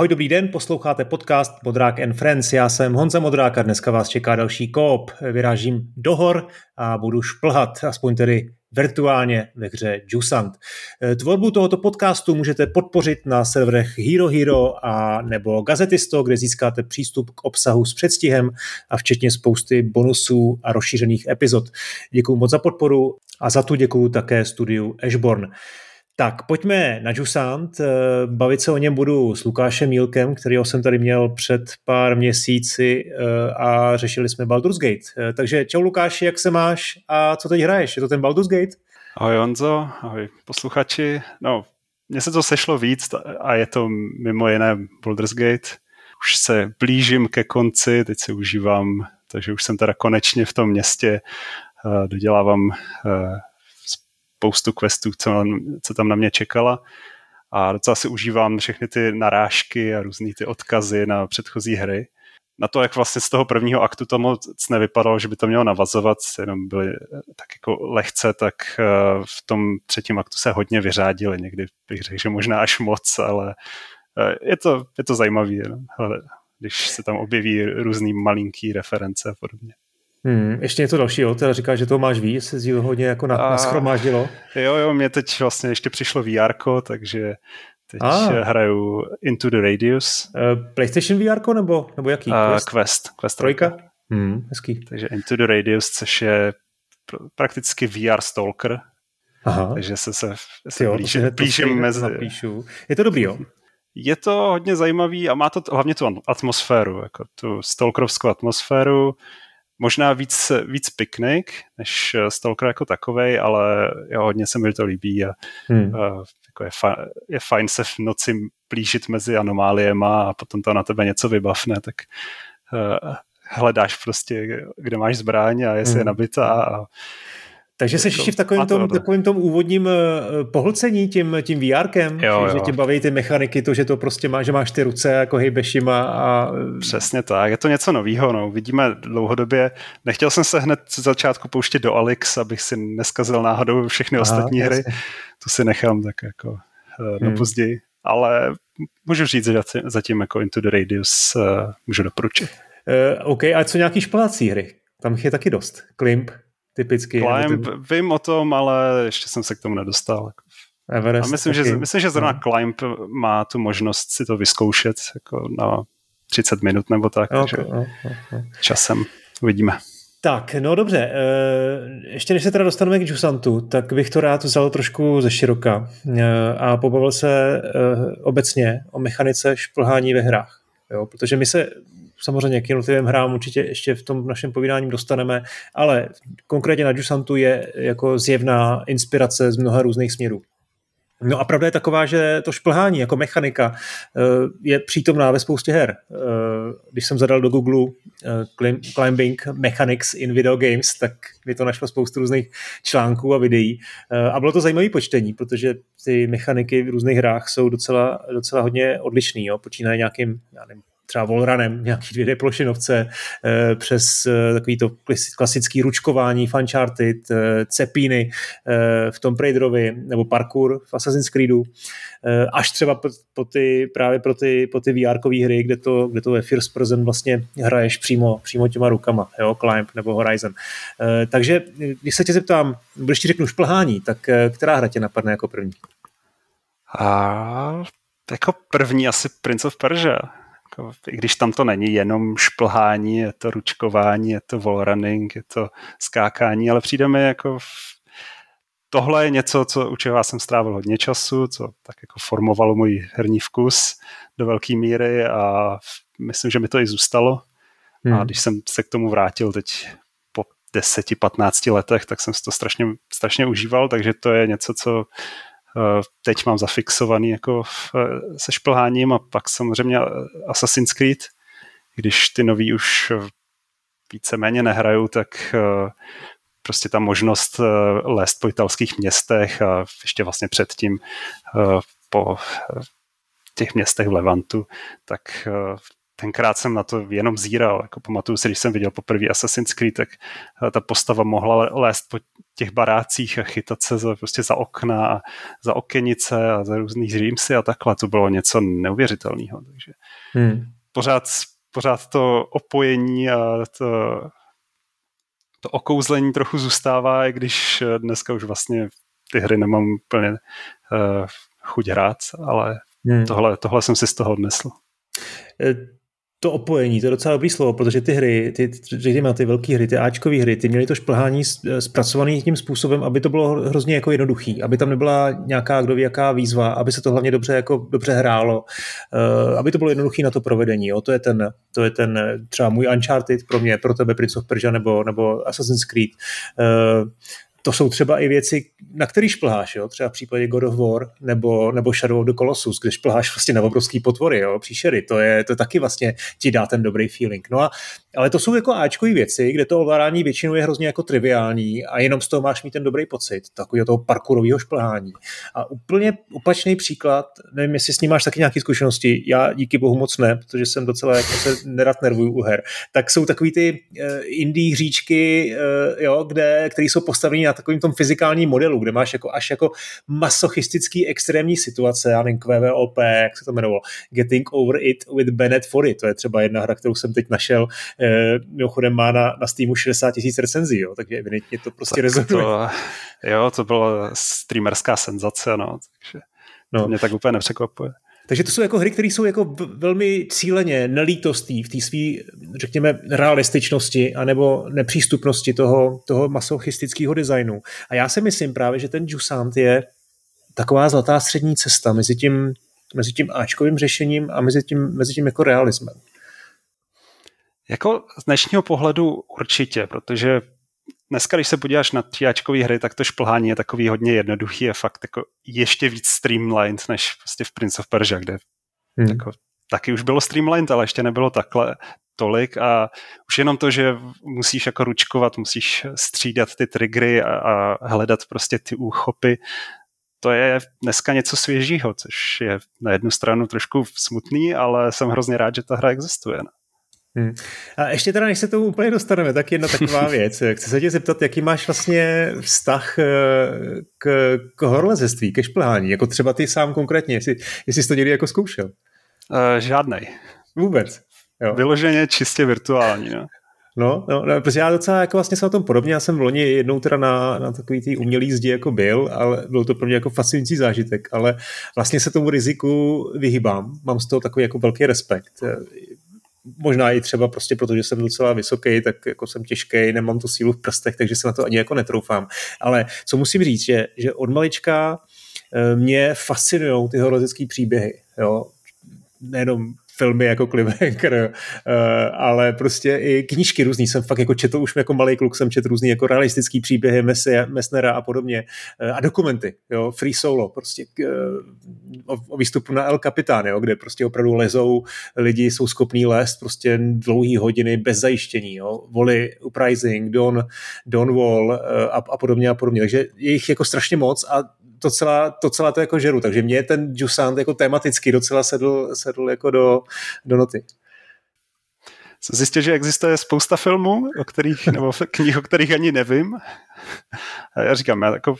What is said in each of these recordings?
Ahoj, dobrý den, posloucháte podcast Modrák and Friends. Já jsem Honza Modrák a dneska vás čeká další kop. Vyrážím do hor a budu šplhat, aspoň tedy virtuálně ve hře Jusant. Tvorbu tohoto podcastu můžete podpořit na serverech Hero Hero a nebo Gazetisto, kde získáte přístup k obsahu s předstihem a včetně spousty bonusů a rozšířených epizod. Děkuji moc za podporu a za tu děkuji také studiu Ashborn. Tak pojďme na Jusant. Eh, bavit se o něm budu s Lukášem Mílkem, kterého jsem tady měl před pár měsíci eh, a řešili jsme Baldur's Gate. Eh, takže čau Lukáši, jak se máš a co teď hraješ? Je to ten Baldur's Gate? Ahoj Honzo, ahoj posluchači. No, mně se to sešlo víc a je to mimo jiné Baldur's Gate. Už se blížím ke konci, teď se užívám, takže už jsem teda konečně v tom městě, dodělávám spoustu questů, co, co tam na mě čekala a docela si užívám všechny ty narážky a různé ty odkazy na předchozí hry. Na to, jak vlastně z toho prvního aktu to moc nevypadalo, že by to mělo navazovat, jenom byly tak jako lehce, tak eh, v tom třetím aktu se hodně vyřádili. Někdy bych řekl, že možná až moc, ale eh, je to, je to zajímavé, když se tam objeví různý malinký reference a podobně. Hmm, ještě něco dalšího, teda říká, že to máš víc, se to hodně jako na, a, naschromáždilo. Jo, jo, mě teď vlastně ještě přišlo VR, takže teď a. hraju Into the Radius. Uh, PlayStation VR nebo, nebo jaký? Uh, Quest? Quest, Quest Trojka? Hmm, hezký. Takže Into the Radius, což je prakticky VR Stalker. Aha. Takže se, se, se jo, blížím, blížím mezi... Napíšu. Je to dobrý, jo? Je to hodně zajímavý a má to hlavně tu atmosféru, jako tu stalkerovskou atmosféru možná víc, víc piknik, než eh, Stalker jako takovej, ale jo, hodně se mi to líbí a hmm. uh, jako je, fa- je fajn se v noci plížit mezi anomáliema a potom to na tebe něco vybavne, tak uh, hledáš prostě, kde máš zbraň a jestli hmm. je nabitá a takže jsi ještě v takovém tom, takovém tom úvodním uh, pohlcení tím, tím VRkem, jo, že, jo. tě baví ty mechaniky, to, že to prostě má, že máš ty ruce jako hejbeš jima a... Přesně tak, je to něco novýho, no. vidíme dlouhodobě. Nechtěl jsem se hned z začátku pouštět do Alex, abych si neskazil náhodou všechny Aha, ostatní jasně. hry. To si nechám tak jako uh, hmm. později. Ale můžu říct, že zatím jako Into the Radius uh, můžu doporučit. Uh, OK, a co nějaký špalací hry? Tam je taky dost. Klimp, typicky. Climb, ty... vím o tom, ale ještě jsem se k tomu nedostal. Everest, a myslím, že, myslím, že zrovna no. Climb má tu možnost si to vyzkoušet jako na 30 minut nebo tak, okay, takže okay, okay. časem uvidíme. Tak, no dobře. Ještě než se teda dostaneme k Jusantu, tak bych to rád vzal trošku ze široka a pobavil se obecně o mechanice šplhání ve hrách. Jo, protože my se samozřejmě k jednotlivým hrám určitě ještě v tom našem povídání dostaneme, ale konkrétně na Jusantu je jako zjevná inspirace z mnoha různých směrů. No a pravda je taková, že to šplhání jako mechanika eh, je přítomná ve spoustě her. Eh, když jsem zadal do Google eh, Climbing Mechanics in Video Games, tak mi to našlo spoustu různých článků a videí. A bylo to zajímavé počtení, protože ty mechaniky v různých hrách jsou docela, docela hodně odlišný. Jo. Počínají nějakým, já nevím, třeba Volranem, nějaký 2D plošinovce, eh, přes eh, takový to klasický ručkování, Uncharted, eh, cepíny v Tomb Raiderovi nebo parkour v Assassin's Creedu, až třeba po ty, právě pro ty, po ty vr hry, kde to, kde to je first person vlastně hraješ přímo, přímo těma rukama, jo, Climb nebo Horizon. Takže když se tě zeptám, když ti řeknu šplhání, tak která hra tě napadne jako první? A jako první asi Prince of Persia. Jako, I když tam to není jenom šplhání, je to ručkování, je to wallrunning, je to skákání, ale přijde mi jako v... tohle je něco, co u čeho já jsem strávil hodně času, co tak jako formovalo můj herní vkus do velké míry a myslím, že mi to i zůstalo. Hmm. A když jsem se k tomu vrátil teď po 10-15 letech, tak jsem si to strašně, strašně užíval, takže to je něco, co teď mám zafixovaný jako eh, se šplháním a pak samozřejmě Assassin's Creed, když ty nový už víceméně nehrajou, tak eh, prostě ta možnost lézt po italských městech a ještě vlastně předtím po těch městech v Levantu, tak tenkrát jsem na to jenom zíral. Jako pamatuju si, když jsem viděl poprvé Assassin's Creed, tak eh, ta postava mohla lézt po těch barácích a chytat se za, prostě za okna a za okenice a za různý římsy a takhle. To bylo něco neuvěřitelného. Takže hmm. pořád, pořád to opojení a to, to okouzlení trochu zůstává, i když dneska už vlastně ty hry nemám úplně uh, chuť hrát, ale hmm. tohle, tohle jsem si z toho odnesl. Eh, to opojení, to je docela dobrý slovo, protože ty hry, ty, řekněme, ty velké hry, ty Ačkové hry, ty měly to šplhání eh, zpracované tím způsobem, aby to bylo hrozně jako jednoduchý, aby tam nebyla nějaká kdo ví jaká výzva, aby se to hlavně dobře, jako dobře hrálo, uh, aby to bylo jednoduché na to provedení. Jo. To, je ten, to je ten třeba můj Uncharted pro mě, pro tebe Prince of Persia nebo, nebo Assassin's Creed. Uh, to jsou třeba i věci, na který šplháš, jo? třeba v případě God of War nebo, nebo Shadow of the Colossus, kde šplháš vlastně na obrovský potvory, jo? příšery, to je to taky vlastně ti dá ten dobrý feeling. No a, ale to jsou jako Ačkové věci, kde to ovládání většinou je hrozně jako triviální a jenom z toho máš mít ten dobrý pocit, takového toho parkourového šplhání. A úplně opačný příklad, nevím, jestli s ním máš taky nějaké zkušenosti, já díky bohu moc ne, protože jsem docela jako se nerad nervuju u her, tak jsou takový ty uh, indie hříčky, uh, jo, kde, které jsou postaveny na takovým tom fyzikálním modelu, kde máš jako až jako masochistický extrémní situace, já nevím, QVOP, jak se to jmenovalo, Getting Over It with Bennett for It, to je třeba jedna hra, kterou jsem teď našel, eh, mimochodem má na, na Steamu 60 tisíc recenzí, jo, takže evidentně to prostě tak rezonuje. To, jo, to byla streamerská senzace, no, takže no. to mě tak úplně nepřekvapuje. Takže to jsou jako hry, které jsou jako velmi cíleně nelítostí v té své, řekněme, realističnosti anebo nepřístupnosti toho, toho masochistického designu. A já si myslím právě, že ten Jusant je taková zlatá střední cesta mezi tím, mezi tím Ačkovým řešením a mezi tím, mezi tím jako realismem. Jako z dnešního pohledu určitě, protože dneska, když se podíváš na tříáčkové hry, tak to šplhání je takový hodně jednoduchý a fakt jako ještě víc streamlined než prostě v Prince of Persia, kde hmm. jako, taky už bylo streamlined, ale ještě nebylo takhle tolik a už jenom to, že musíš jako ručkovat, musíš střídat ty triggery a, a hledat prostě ty úchopy, to je dneska něco svěžího, což je na jednu stranu trošku smutný, ale jsem hrozně rád, že ta hra existuje. No. Hmm. A ještě teda, než se tomu úplně dostaneme, tak jedna taková věc. Chci se tě zeptat, jaký máš vlastně vztah eh, k, k horlezectví, ke šplhání, jako třeba ty sám konkrétně, jestli, jestli jsi to někdy jako zkoušel. Uh, žádnej. Vůbec. Jo. Vyloženě čistě virtuální. No. No, no, no, protože já docela jako vlastně jsem o tom podobně, já jsem v loni jednou teda na, na takový tý umělý zdi jako byl, ale byl to pro mě jako fascinující zážitek, ale vlastně se tomu riziku vyhýbám, mám z toho takový jako velký respekt možná i třeba prostě proto, že jsem docela vysoký, tak jako jsem těžký, nemám tu sílu v prstech, takže se na to ani jako netroufám. Ale co musím říct, že, že od malička eh, mě fascinují ty horolezecké příběhy. Jo? Nejenom filmy jako Cliffhanger, uh, ale prostě i knížky různý. Jsem fakt jako četl už jako malý kluk, jsem četl různý jako realistický příběhy Messnera a podobně. Uh, a dokumenty, jo, Free Solo, prostě uh, o, o výstupu na El Capitán, jo, kde prostě opravdu lezou, lidi jsou schopní lézt prostě dlouhý hodiny bez zajištění, jo. Voli, Uprising, Don, Don Wall a, a podobně a podobně. Takže je jich jako strašně moc a to celá, to celá to jako žeru, takže mě ten Jusant jako tematicky docela sedl, sedl jako do, do noty. Jsem zjistil, že existuje spousta filmů, o kterých, nebo knih, o kterých ani nevím. A já říkám, já jako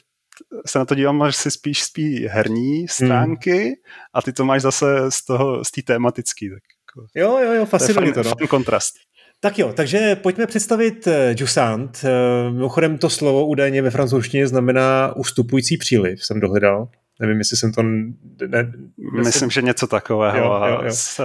se na to dívám, že si spíš spí herní stránky hmm. a ty to máš zase z toho, z té tématický. Tak jako, jo, jo, jo, fascinuje to. to no. kontrast. Tak jo, takže pojďme představit uh, Jusant. Uh, mimochodem to slovo údajně ve francouzštině znamená ustupující příliv, jsem dohledal. Nevím, jestli jsem to... Ne, ne, Myslím, že něco takového. Jo, jo, jo. Z,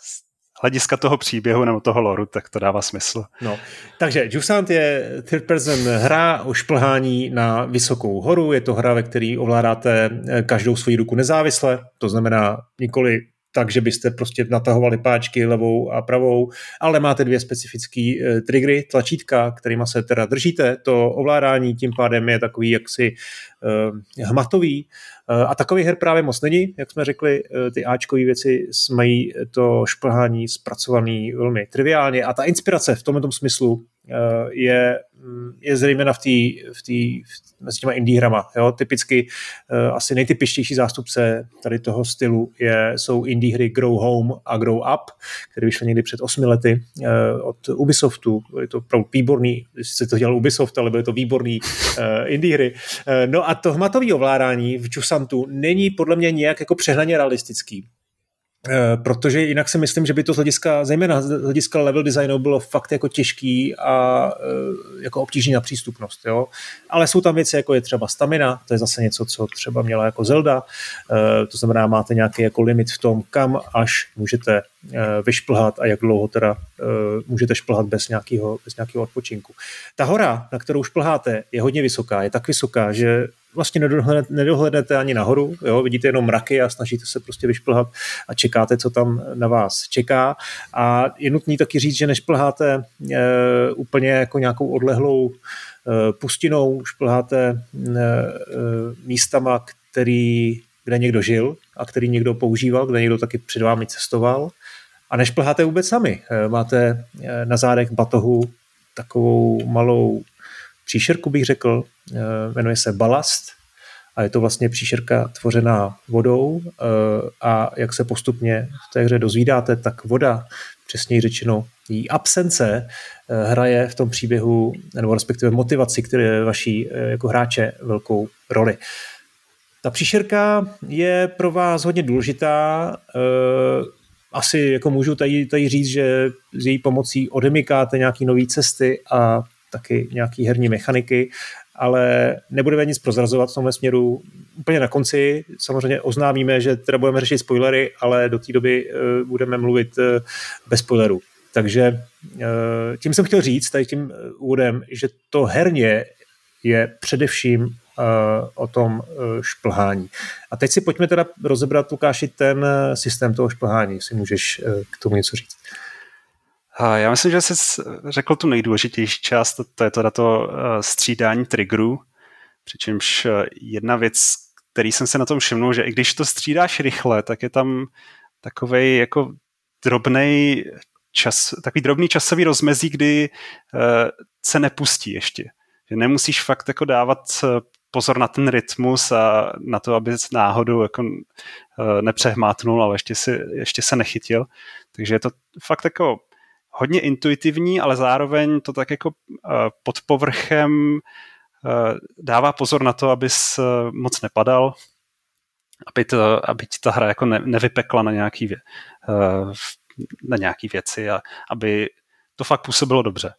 z hlediska toho příběhu nebo toho loru, tak to dává smysl. No, takže Jusant je third person hra o šplhání na vysokou horu. Je to hra, ve které ovládáte eh, každou svoji ruku nezávisle. To znamená nikoli takže byste prostě natahovali páčky levou a pravou, ale máte dvě specifické uh, triggery, tlačítka, kterými se teda držíte. To ovládání tím pádem je takový jaksi uh, hmatový. Uh, a takový her právě moc není, jak jsme řekli, uh, ty Ačkové věci mají to šplhání zpracovaný velmi triviálně a ta inspirace v tomto smyslu je, mm, je zejména v té v tý, mezi těma indie hrama. Jo? Typicky uh, asi nejtypičtější zástupce tady toho stylu je, jsou indie hry Grow Home a Grow Up, které vyšly někdy před osmi lety uh, od Ubisoftu. Je to opravdu výborný, sice to dělal Ubisoft, ale byly to výborný uh, indie hry. Uh, no a to hmatové ovládání v Chusantu není podle mě nějak jako přehnaně realistický. Eh, protože jinak si myslím, že by to z hlediska, zejména z hlediska level designu bylo fakt jako těžký a eh, jako obtížný na přístupnost. Jo? Ale jsou tam věci, jako je třeba stamina, to je zase něco, co třeba měla jako Zelda, eh, to znamená, máte nějaký jako limit v tom, kam až můžete vyšplhat a jak dlouho teda můžete šplhat bez nějakého, bez nějakého odpočinku. Ta hora, na kterou šplháte, je hodně vysoká, je tak vysoká, že vlastně nedohlednete, nedohlednete ani nahoru, jo? vidíte jenom mraky a snažíte se prostě vyšplhat a čekáte, co tam na vás čeká. A je nutný taky říct, že nešplháte e, úplně jako nějakou odlehlou e, pustinou, šplháte e, e, místama, který, kde někdo žil a který někdo používal, kde někdo taky před vámi cestoval. A nešplháte vůbec sami. E, máte na zádech batohu takovou malou příšerku, bych řekl, eh, jmenuje se Balast a je to vlastně příšerka tvořená vodou eh, a jak se postupně v té hře dozvídáte, tak voda, přesněji řečeno její absence, eh, hraje v tom příběhu, nebo respektive motivaci, které je vaší jako hráče velkou roli. Ta příšerka je pro vás hodně důležitá. Asi jako můžu tady, tady říct, že s její pomocí odemykáte nějaké nové cesty a taky nějaký herní mechaniky, ale nebudeme nic prozrazovat v tomhle směru. Úplně na konci samozřejmě oznámíme, že teda budeme řešit spoilery, ale do té doby uh, budeme mluvit uh, bez spoilerů. Takže uh, tím jsem chtěl říct, tady tím úvodem, že to herně je především o tom šplhání. A teď si pojďme teda rozebrat, Lukáši, ten systém toho šplhání, jestli můžeš k tomu něco říct. Já myslím, že jsi řekl tu nejdůležitější část, to je teda to eh, střídání triggerů, přičemž eh, jedna věc, který jsem se na tom všimnul, že i když to střídáš rychle, tak je tam takový jako drobný čas, takový drobný časový rozmezí, kdy eh, se nepustí ještě. Že nemusíš fakt jako dávat pozor na ten rytmus a na to, aby náhodou jako nepřehmátnul, ale ještě, si, ještě se nechytil. Takže je to fakt jako hodně intuitivní, ale zároveň to tak jako eh, pod povrchem eh, dává pozor na to, abys eh, moc nepadal, aby, to, aby ti ta hra jako ne, nevypekla na nějaký, vě, na nějaký věci a aby to fakt působilo dobře.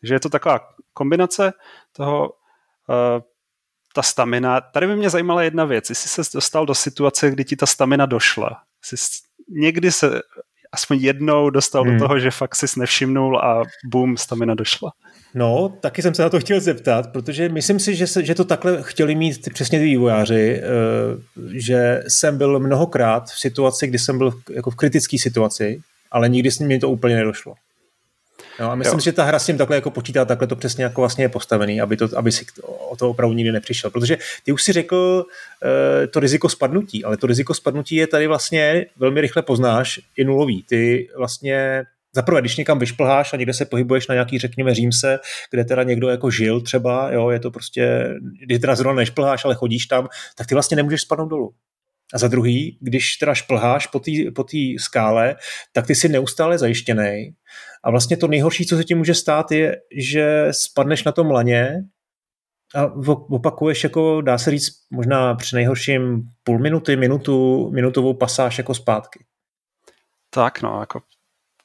Takže je to taková kombinace toho, ta stamina. Tady by mě zajímala jedna věc, jestli se dostal do situace, kdy ti ta stamina došla. Jsi někdy se aspoň jednou dostal hmm. do toho, že fakt si nevšimnul a boom, stamina došla. No, taky jsem se na to chtěl zeptat, protože myslím si, že, se, že to takhle chtěli mít ty, přesně ty vývojáři, uh, že jsem byl mnohokrát v situaci, kdy jsem byl v, jako v kritické situaci, ale nikdy s nimi to úplně nedošlo. No a myslím, jo. že ta hra s tím takhle jako počítá, takhle to přesně jako vlastně je postavený, aby, to, aby si o to opravdu nikdy nepřišel. Protože ty už si řekl uh, to riziko spadnutí, ale to riziko spadnutí je tady vlastně velmi rychle poznáš, i nulový. Ty vlastně Zaprvé, když někam vyšplháš a někde se pohybuješ na nějaký, řekněme, římse, kde teda někdo jako žil třeba, jo, je to prostě, když teda zrovna nešplháš, ale chodíš tam, tak ty vlastně nemůžeš spadnout dolů. A za druhý, když teda šplháš po té po skále, tak ty jsi neustále zajištěný. A vlastně to nejhorší, co se ti může stát, je, že spadneš na tom laně a opakuješ, jako dá se říct, možná při nejhorším půl minuty, minutu, minutovou pasáž jako zpátky. Tak no, jako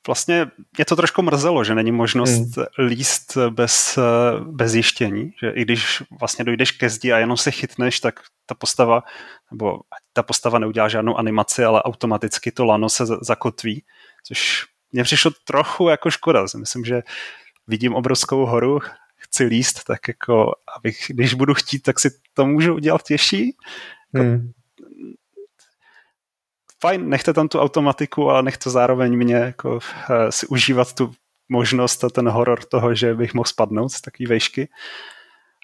vlastně mě to trošku mrzelo, že není možnost hmm. líst bez, bez jištění, že i když vlastně dojdeš ke zdi a jenom se chytneš, tak ta postava, nebo ta postava neudělá žádnou animaci, ale automaticky to lano se zakotví, což mně přišlo trochu jako škoda. Myslím, že vidím obrovskou horu, chci líst, tak jako, abych, když budu chtít, tak si to můžu udělat těžší. Jako, hmm fajn, nechte tam tu automatiku, ale nechte zároveň mě jako, uh, si užívat tu možnost a ten horor toho, že bych mohl spadnout z takové vejšky.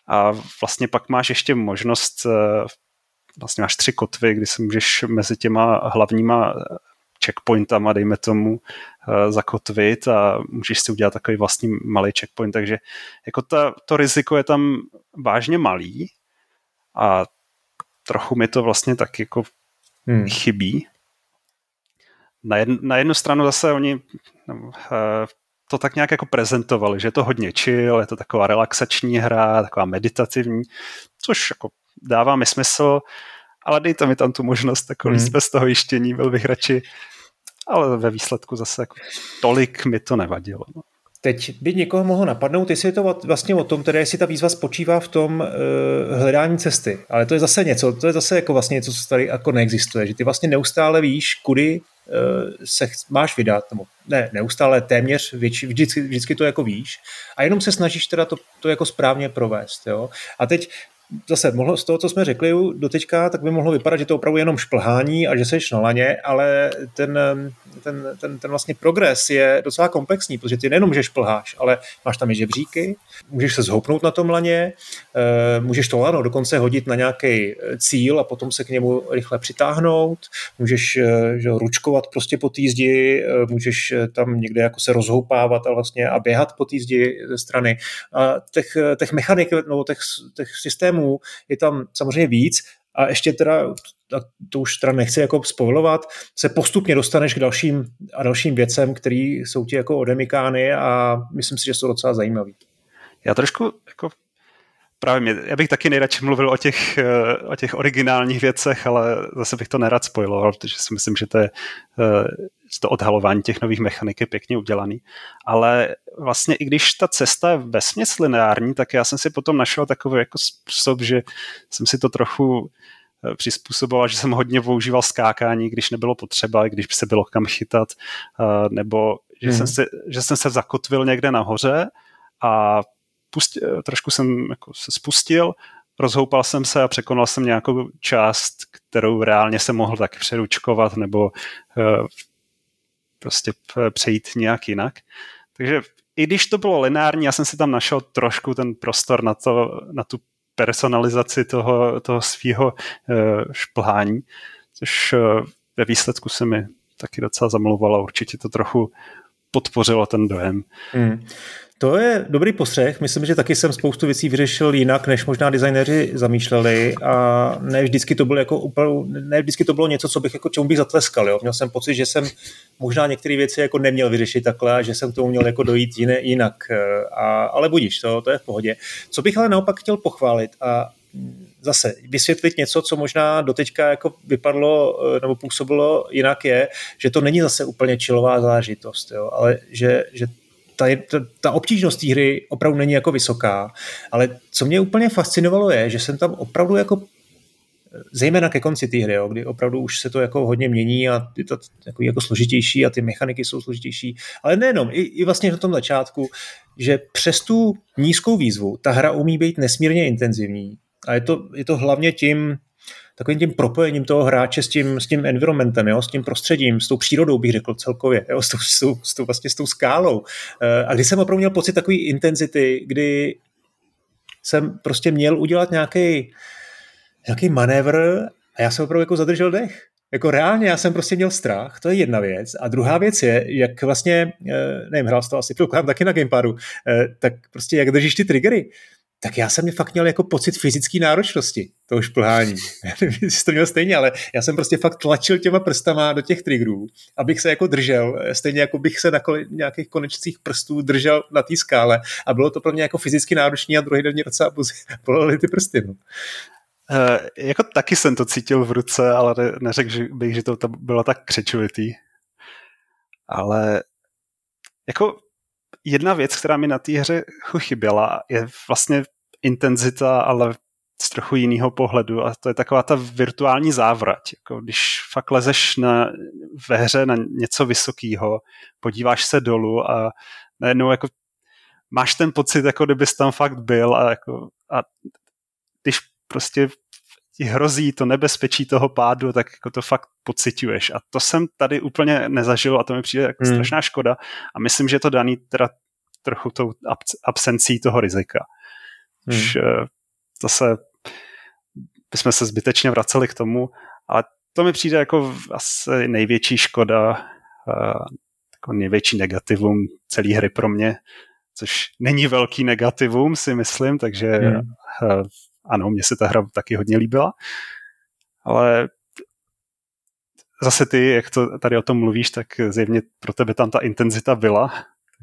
A vlastně pak máš ještě možnost, uh, vlastně máš tři kotvy, kdy se můžeš mezi těma hlavníma checkpointama, dejme tomu, zakotvit a můžeš si udělat takový vlastní malý checkpoint, takže jako ta, to riziko je tam vážně malý a trochu mi to vlastně tak jako hmm. chybí. Na, jedn, na jednu stranu zase oni uh, to tak nějak jako prezentovali, že je to hodně chill, je to taková relaxační hra, taková meditativní, což jako dává mi smysl, ale dejte mi tam tu možnost jako hmm. bez toho jištění, byl bych radši, ale ve výsledku zase jako tolik mi to nevadilo. No. Teď by někoho mohlo napadnout, jestli je to vlastně o tom, tedy jestli ta výzva spočívá v tom uh, hledání cesty. Ale to je zase něco, to je zase jako vlastně něco, co tady jako neexistuje, že ty vlastně neustále víš, kudy se máš vydat, nebo ne, neustále, téměř, větši, vždycky, vždycky to jako víš a jenom se snažíš teda to, to jako správně provést. Jo? A teď zase mohlo, z toho, co jsme řekli do teďka, tak by mohlo vypadat, že to opravdu jenom šplhání a že seš na laně, ale ten, ten, ten, ten vlastně progres je docela komplexní, protože ty nejenom, že šplháš, ale máš tam i žebříky, můžeš se zhoupnout na tom laně, eh, můžeš to lano dokonce hodit na nějaký cíl a potom se k němu rychle přitáhnout, můžeš eh, že, ručkovat prostě po té zdi, eh, můžeš tam někde jako se rozhoupávat a vlastně a běhat po té zdi ze strany. A těch, těch mechanik, no, těch, těch systémů je tam samozřejmě víc a ještě teda, a to už teda nechci jako spoilovat, se postupně dostaneš k dalším a dalším věcem, které jsou ti jako odemikány a myslím si, že jsou docela zajímavý. Já trošku jako právě mě, já bych taky nejradši mluvil o těch, eh, o těch originálních věcech, ale zase bych to nerad spojiloval, protože si myslím, že to je eh, to odhalování těch nových mechanik je pěkně udělaný. Ale vlastně i když ta cesta je ve lineární, tak já jsem si potom našel takový jako způsob, že jsem si to trochu eh, přizpůsoboval, že jsem hodně používal skákání, když nebylo potřeba, když by se bylo kam chytat, nebo že, hmm. jsem, si, že jsem se zakotvil někde nahoře a pustil, trošku jsem jako se spustil, rozhoupal jsem se a překonal jsem nějakou část, kterou reálně jsem mohl tak přeručkovat nebo uh, prostě přejít nějak jinak. Takže i když to bylo lineární, já jsem si tam našel trošku ten prostor na, to, na tu personalizaci toho, toho svého uh, šplhání, což ve výsledku se mi taky docela zamlouvalo. Určitě to trochu podpořilo ten dojem. Hmm. To je dobrý postřeh. Myslím, že taky jsem spoustu věcí vyřešil jinak, než možná designéři zamýšleli a ne vždycky to bylo jako úplně, ne vždycky to bylo něco, co bych jako čemu bych zatleskal. Jo. Měl jsem pocit, že jsem možná některé věci jako neměl vyřešit takhle a že jsem k tomu měl jako dojít jiné, jinak. A, ale budíš, to, to je v pohodě. Co bych ale naopak chtěl pochválit a zase vysvětlit něco, co možná doteďka jako vypadlo nebo působilo jinak je, že to není zase úplně čilová záležitost, jo, ale že, že ta, ta, ta obtížnost té hry opravdu není jako vysoká, ale co mě úplně fascinovalo je, že jsem tam opravdu jako zejména ke konci té hry, jo, kdy opravdu už se to jako hodně mění a je to jako, jako složitější a ty mechaniky jsou složitější, ale nejenom, i, i vlastně na tom začátku, že přes tu nízkou výzvu ta hra umí být nesmírně intenzivní. A je to, je to hlavně tím, takovým tím propojením toho hráče s tím, s tím environmentem, jo, s tím prostředím, s tou přírodou, bych řekl celkově, jo, s, tou, s, tou, s, tou, vlastně s tou skálou. Eh, a když jsem opravdu měl pocit takové intenzity, kdy jsem prostě měl udělat nějaký nějaký manévr a já jsem opravdu jako zadržel dech. Jako reálně já jsem prostě měl strach, to je jedna věc. A druhá věc je, jak vlastně, eh, nevím, hrál jsi to asi taky na gamepadu, eh, tak prostě jak držíš ty triggery tak já jsem fakt měl jako pocit fyzické náročnosti toho šplhání. Já nevím, jestli to měl stejně, ale já jsem prostě fakt tlačil těma prstama do těch triggerů, abych se jako držel, stejně jako bych se na kole, nějakých konečcích prstů držel na té skále a bylo to pro mě jako fyzicky náročné a druhý den mě docela bolely ty prsty. No. Uh, jako taky jsem to cítil v ruce, ale ne, neřekl že bych, že to bylo tak křečovitý. Ale jako jedna věc, která mi na té hře chyběla, je vlastně intenzita, ale z trochu jiného pohledu a to je taková ta virtuální závrať. Jako když fakt lezeš na, ve hře na něco vysokého, podíváš se dolů a najednou jako máš ten pocit, jako kdybys tam fakt byl a, jako, a když prostě ti hrozí to nebezpečí toho pádu, tak jako to fakt pociťuješ. A to jsem tady úplně nezažil a to mi přijde jako hmm. strašná škoda. A myslím, že je to daný teda trochu tou absencí toho rizika. Hmm. Už eh, zase bychom se zbytečně vraceli k tomu, ale to mi přijde jako asi největší škoda, jako největší negativum celé hry pro mě, což není velký negativum, si myslím, takže hmm. Ano, mně se ta hra taky hodně líbila, ale zase ty, jak to tady o tom mluvíš, tak zjevně pro tebe tam ta intenzita byla,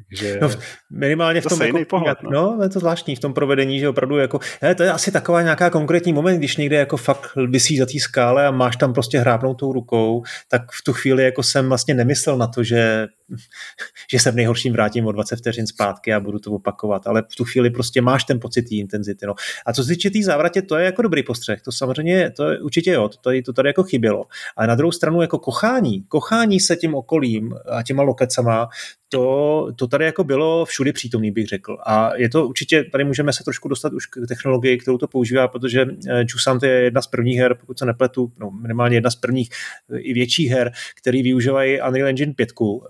takže no, minimálně v tom jako, pohled, no. no. je to zvláštní v tom provedení, že opravdu jako, ne, to je asi taková nějaká konkrétní moment, když někde jako fakt vysí za té skále a máš tam prostě hrábnout tou rukou, tak v tu chvíli jako jsem vlastně nemyslel na to, že že se v nejhorším vrátím o 20 vteřin zpátky a budu to opakovat, ale v tu chvíli prostě máš ten pocit té intenzity. No. A co se týče té závratě, to je jako dobrý postřeh, to samozřejmě, to je, určitě jo, to tady, to tady jako chybělo. Ale na druhou stranu jako kochání, kochání se tím okolím a těma lokacama, to, to tady jako bylo všude přítomný, bych řekl. A je to určitě, tady můžeme se trošku dostat už k technologii, kterou to používá, protože eh, Jusant je jedna z prvních her, pokud se nepletu, no minimálně jedna z prvních eh, i větších her, který využívají Unreal Engine 5, Uh,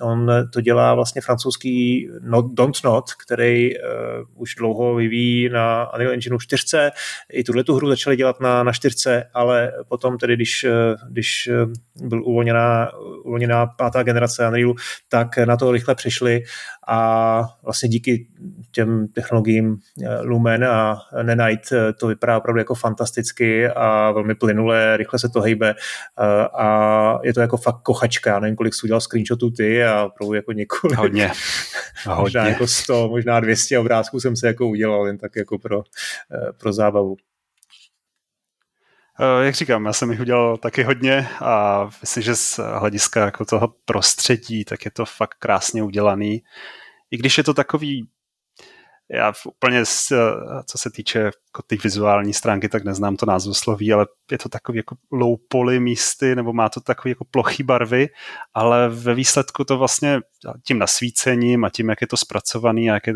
on to dělá vlastně francouzský Not, Don't Not, který uh, už dlouho vyvíjí na Unreal Engineu 4. I tuhle tu hru začali dělat na, na 4, ale potom tedy, když, uh, když byl uvolněná, uvolněná pátá generace Unrealu, tak na to rychle přišli a vlastně díky těm technologiím Lumen a Nenite to vypadá opravdu jako fantasticky a velmi plynulé, rychle se to hejbe a je to jako fakt kochačka, nevím, kolik jsi udělal screenshotů ty a opravdu jako několik. Hodně. A hodně. možná jako 100, možná 200 obrázků jsem se jako udělal jen tak jako pro, eh, pro zábavu. Eh, jak říkám, já jsem jich udělal taky hodně a myslím, že z hlediska jako toho prostředí, tak je to fakt krásně udělaný. I když je to takový já úplně, co se týče jako ty vizuální stránky, tak neznám to sloví, ale je to takový jako low poly místy, nebo má to takový jako plochý barvy, ale ve výsledku to vlastně tím nasvícením a tím, jak je to zpracovaný a jak je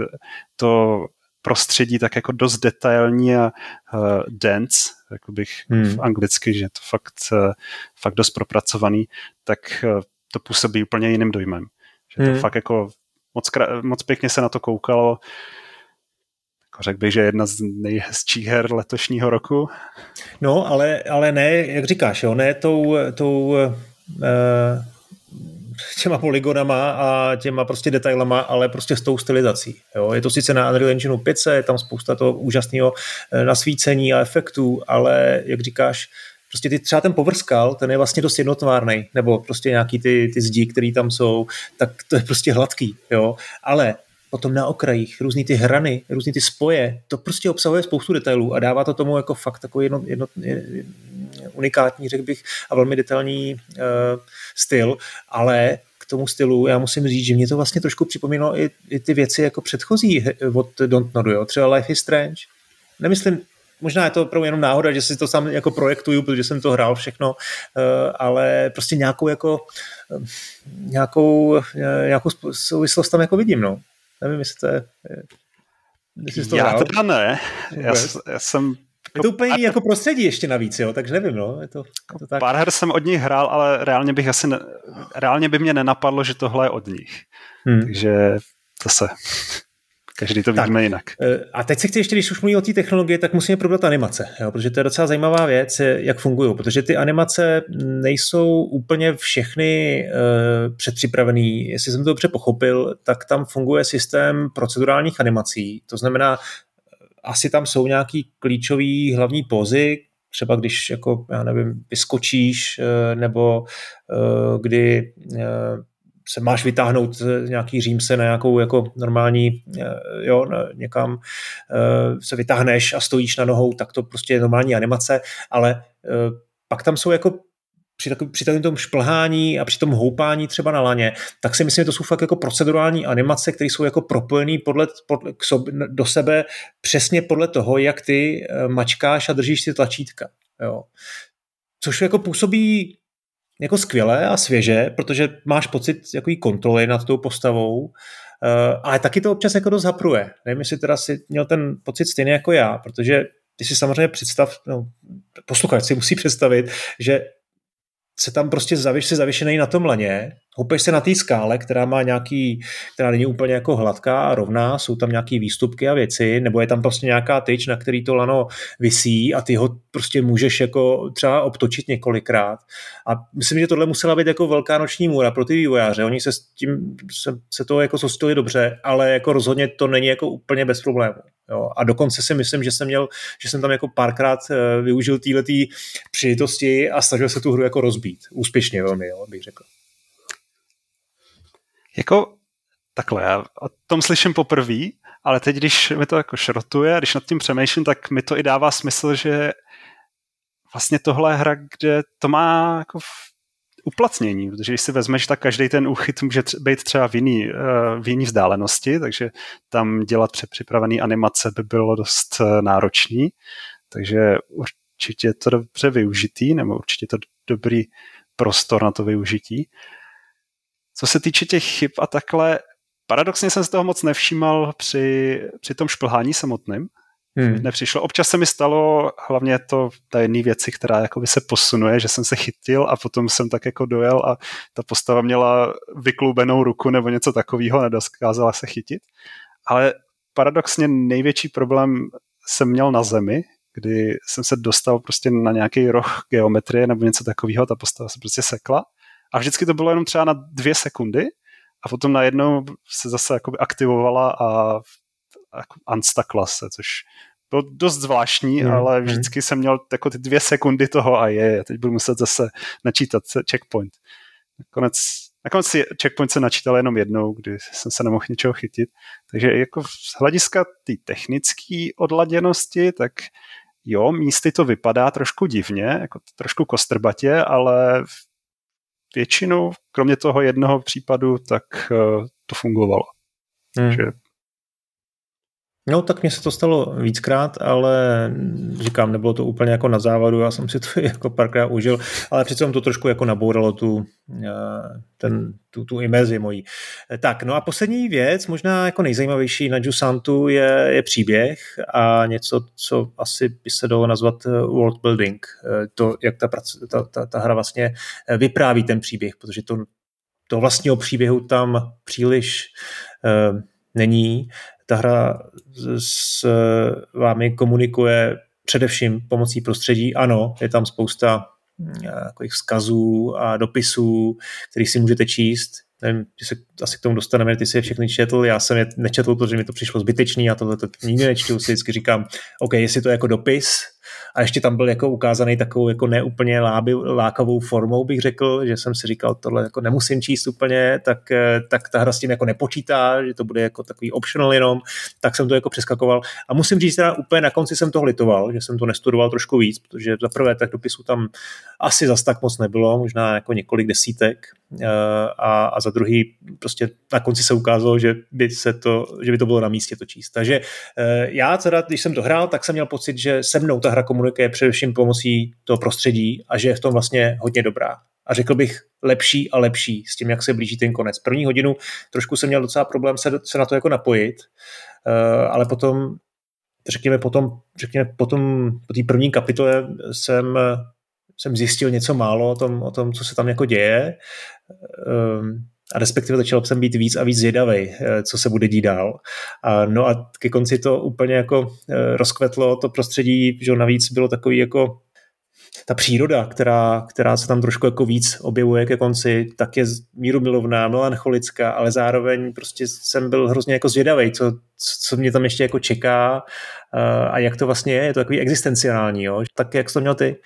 to prostředí tak jako dost detailní a uh, dense, jako bych hmm. v anglicky, že je to fakt, uh, fakt dost propracovaný, tak uh, to působí úplně jiným dojmem. Že to hmm. fakt jako moc, moc pěkně se na to koukalo, jako řekl bych, že jedna z nejhezčích her letošního roku. No, ale, ale ne, jak říkáš, jo, ne tou, tou uh, těma polygonama a těma prostě detailama, ale prostě s tou stylizací. Jo. Je to sice na Unreal Engine 5, je tam spousta toho úžasného eh, nasvícení a efektů, ale jak říkáš, prostě ty, třeba ten povrskal, ten je vlastně dost jednotvárný, nebo prostě nějaký ty, ty zdi, které tam jsou, tak to je prostě hladký, jo. Ale potom na okrajích, různý ty hrany, různý ty spoje, to prostě obsahuje spoustu detailů a dává to tomu jako fakt takový jedno, jedno, unikátní, řekl bych, a velmi detailní uh, styl, ale k tomu stylu já musím říct, že mě to vlastně trošku připomínalo i, i ty věci jako předchozí od Don't Nodu, jo? třeba Life is Strange. Nemyslím, možná je to opravdu jenom náhoda, že si to sám jako projektuju, protože jsem to hrál všechno, uh, ale prostě nějakou jako nějakou, nějakou souvislost tam jako vidím, no. Nevím, jestli to je... Jestli to já hrál. teda ne. Já, já jsem je to úplně jako prostředí ještě navíc, jo, takže nevím, no. Je to, je to tak. Pár her jsem od nich hrál, ale reálně bych asi, ne, reálně by mě nenapadlo, že tohle je od nich. Hmm. Takže zase Každý to vidíme tak, jinak. Eh, a teď se chci ještě, když už mluví o té technologii, tak musíme probrat animace, jo, protože to je docela zajímavá věc, jak fungují, protože ty animace nejsou úplně všechny uh, předpřipravený. Jestli jsem to dobře pochopil, tak tam funguje systém procedurálních animací. To znamená, asi tam jsou nějaký klíčový hlavní pózy, třeba když jako, já nevím, vyskočíš, eh, nebo kdy se máš vytáhnout nějaký římse na nějakou jako normální, eh, jo, někam eh, se vytáhneš a stojíš na nohou, tak to prostě je normální animace, ale eh, pak tam jsou jako při, takový, při takovém tom šplhání a při tom houpání třeba na laně, tak si myslím, že to jsou fakt jako procedurální animace, které jsou jako propojené podle, podle, do sebe přesně podle toho, jak ty mačkáš a držíš ty tlačítka. Jo. Což jako působí jako skvělé a svěže, protože máš pocit jaký kontroly nad tou postavou, uh, ale taky to občas jako dost zapruje. Nevím, jestli teda si měl ten pocit stejný jako já, protože ty si samozřejmě představ, no, posluchač si musí představit, že se tam prostě zavěš, se zavěšený na tom laně Hupeš se na té skále, která má nějaký, která není úplně jako hladká a rovná, jsou tam nějaký výstupky a věci, nebo je tam prostě nějaká tyč, na který to lano visí a ty ho prostě můžeš jako třeba obtočit několikrát. A myslím, že tohle musela být jako velká noční můra pro ty vývojáře. Oni se s tím, se, se to jako zhostili dobře, ale jako rozhodně to není jako úplně bez problémů. Jo. A dokonce si myslím, že jsem měl, že jsem tam jako párkrát eh, využil této příležitosti a snažil se tu hru jako rozbít. Úspěšně velmi, jo, bych řekl. Jako takhle, já o tom slyším poprvé, ale teď, když mi to jako šrotuje, když nad tím přemýšlím, tak mi to i dává smysl, že vlastně tohle je hra, kde to má jako uplacnění, protože když si vezmeš, tak každý ten úchyt může být třeba v jiný, eh, v jiný vzdálenosti, takže tam dělat přepřipravený animace by bylo dost eh, náročný, takže určitě je to dobře využitý, nebo určitě je to dobrý prostor na to využití. Co se týče těch chyb a takhle, paradoxně jsem z toho moc nevšímal při, při tom šplhání samotným. Hmm. Nepřišlo. Občas se mi stalo, hlavně to ta jedné věci, která jakoby se posunuje, že jsem se chytil a potom jsem tak jako dojel a ta postava měla vykloubenou ruku nebo něco takového, nedokázala se chytit. Ale paradoxně největší problém jsem měl na zemi, kdy jsem se dostal prostě na nějaký roh geometrie nebo něco takového, ta postava se prostě sekla a vždycky to bylo jenom třeba na dvě sekundy a potom najednou se zase jakoby aktivovala a jako unstakla se, což bylo dost zvláštní, hmm. ale vždycky jsem měl jako ty dvě sekundy toho a je, teď budu muset zase načítat checkpoint. Nakonec, nakonec si checkpoint se načítal jenom jednou, kdy jsem se nemohl ničeho chytit. Takže jako z hlediska té technické odladěnosti, tak jo, místy to vypadá trošku divně, jako trošku kostrbatě, ale většinou, kromě toho jednoho případu, tak uh, to fungovalo. Hmm. Že No, tak mně se to stalo víckrát, ale říkám, nebylo to úplně jako na závadu, já jsem si to jako párkrát užil, ale přece to trošku jako nabouralo tu, eh, ten, tu, tu imerzi mojí. Tak, no a poslední věc, možná jako nejzajímavější na Jusantu je, je příběh a něco, co asi by se dalo nazvat eh, world building. Eh, to, jak ta, ta, ta, ta hra vlastně vypráví ten příběh, protože to, to vlastního příběhu tam příliš není ta hra s vámi komunikuje především pomocí prostředí. Ano, je tam spousta takových vzkazů a dopisů, který si můžete číst. Nevím, se asi k tomu dostaneme, ty si je všechny četl, já jsem je nečetl, protože mi to přišlo zbytečný, a tohle to nikdy nečtu, si vždycky říkám, OK, jestli to je jako dopis, a ještě tam byl jako ukázaný takovou jako neúplně láby, lákavou formou, bych řekl, že jsem si říkal, tohle jako nemusím číst úplně, tak, eh, tak ta hra s tím jako nepočítá, že to bude jako takový optional jenom, tak jsem to jako přeskakoval. A musím říct, teda úplně na konci jsem to litoval, že jsem to nestudoval trošku víc, protože za prvé tak dopisů tam asi zas tak moc nebylo, možná jako několik desítek, eh, a, a za druhý prostě na konci se ukázalo, že by, se to, že by to bylo na místě to číst. Takže eh, já teda, když jsem to hrál, tak jsem měl pocit, že se mnou ta hra komunikuje především pomocí toho prostředí a že je v tom vlastně hodně dobrá. A řekl bych lepší a lepší s tím, jak se blíží ten konec. První hodinu trošku jsem měl docela problém se, se na to jako napojit, uh, ale potom, řekněme potom, řekněme potom, po té první kapitole jsem, jsem zjistil něco málo o tom, o tom, co se tam jako děje. Um, a respektive začal jsem být víc a víc zvědavý, eh, co se bude dít dál. A, no a ke konci to úplně jako eh, rozkvetlo, to prostředí, že navíc bylo takový jako ta příroda, která, která se tam trošku jako víc objevuje ke konci, tak je míru milovná, melancholická, ale zároveň prostě jsem byl hrozně jako zvědavý, co, co mě tam ještě jako čeká eh, a jak to vlastně je, je to takový existenciální, jo? tak jak jsi to měl ty?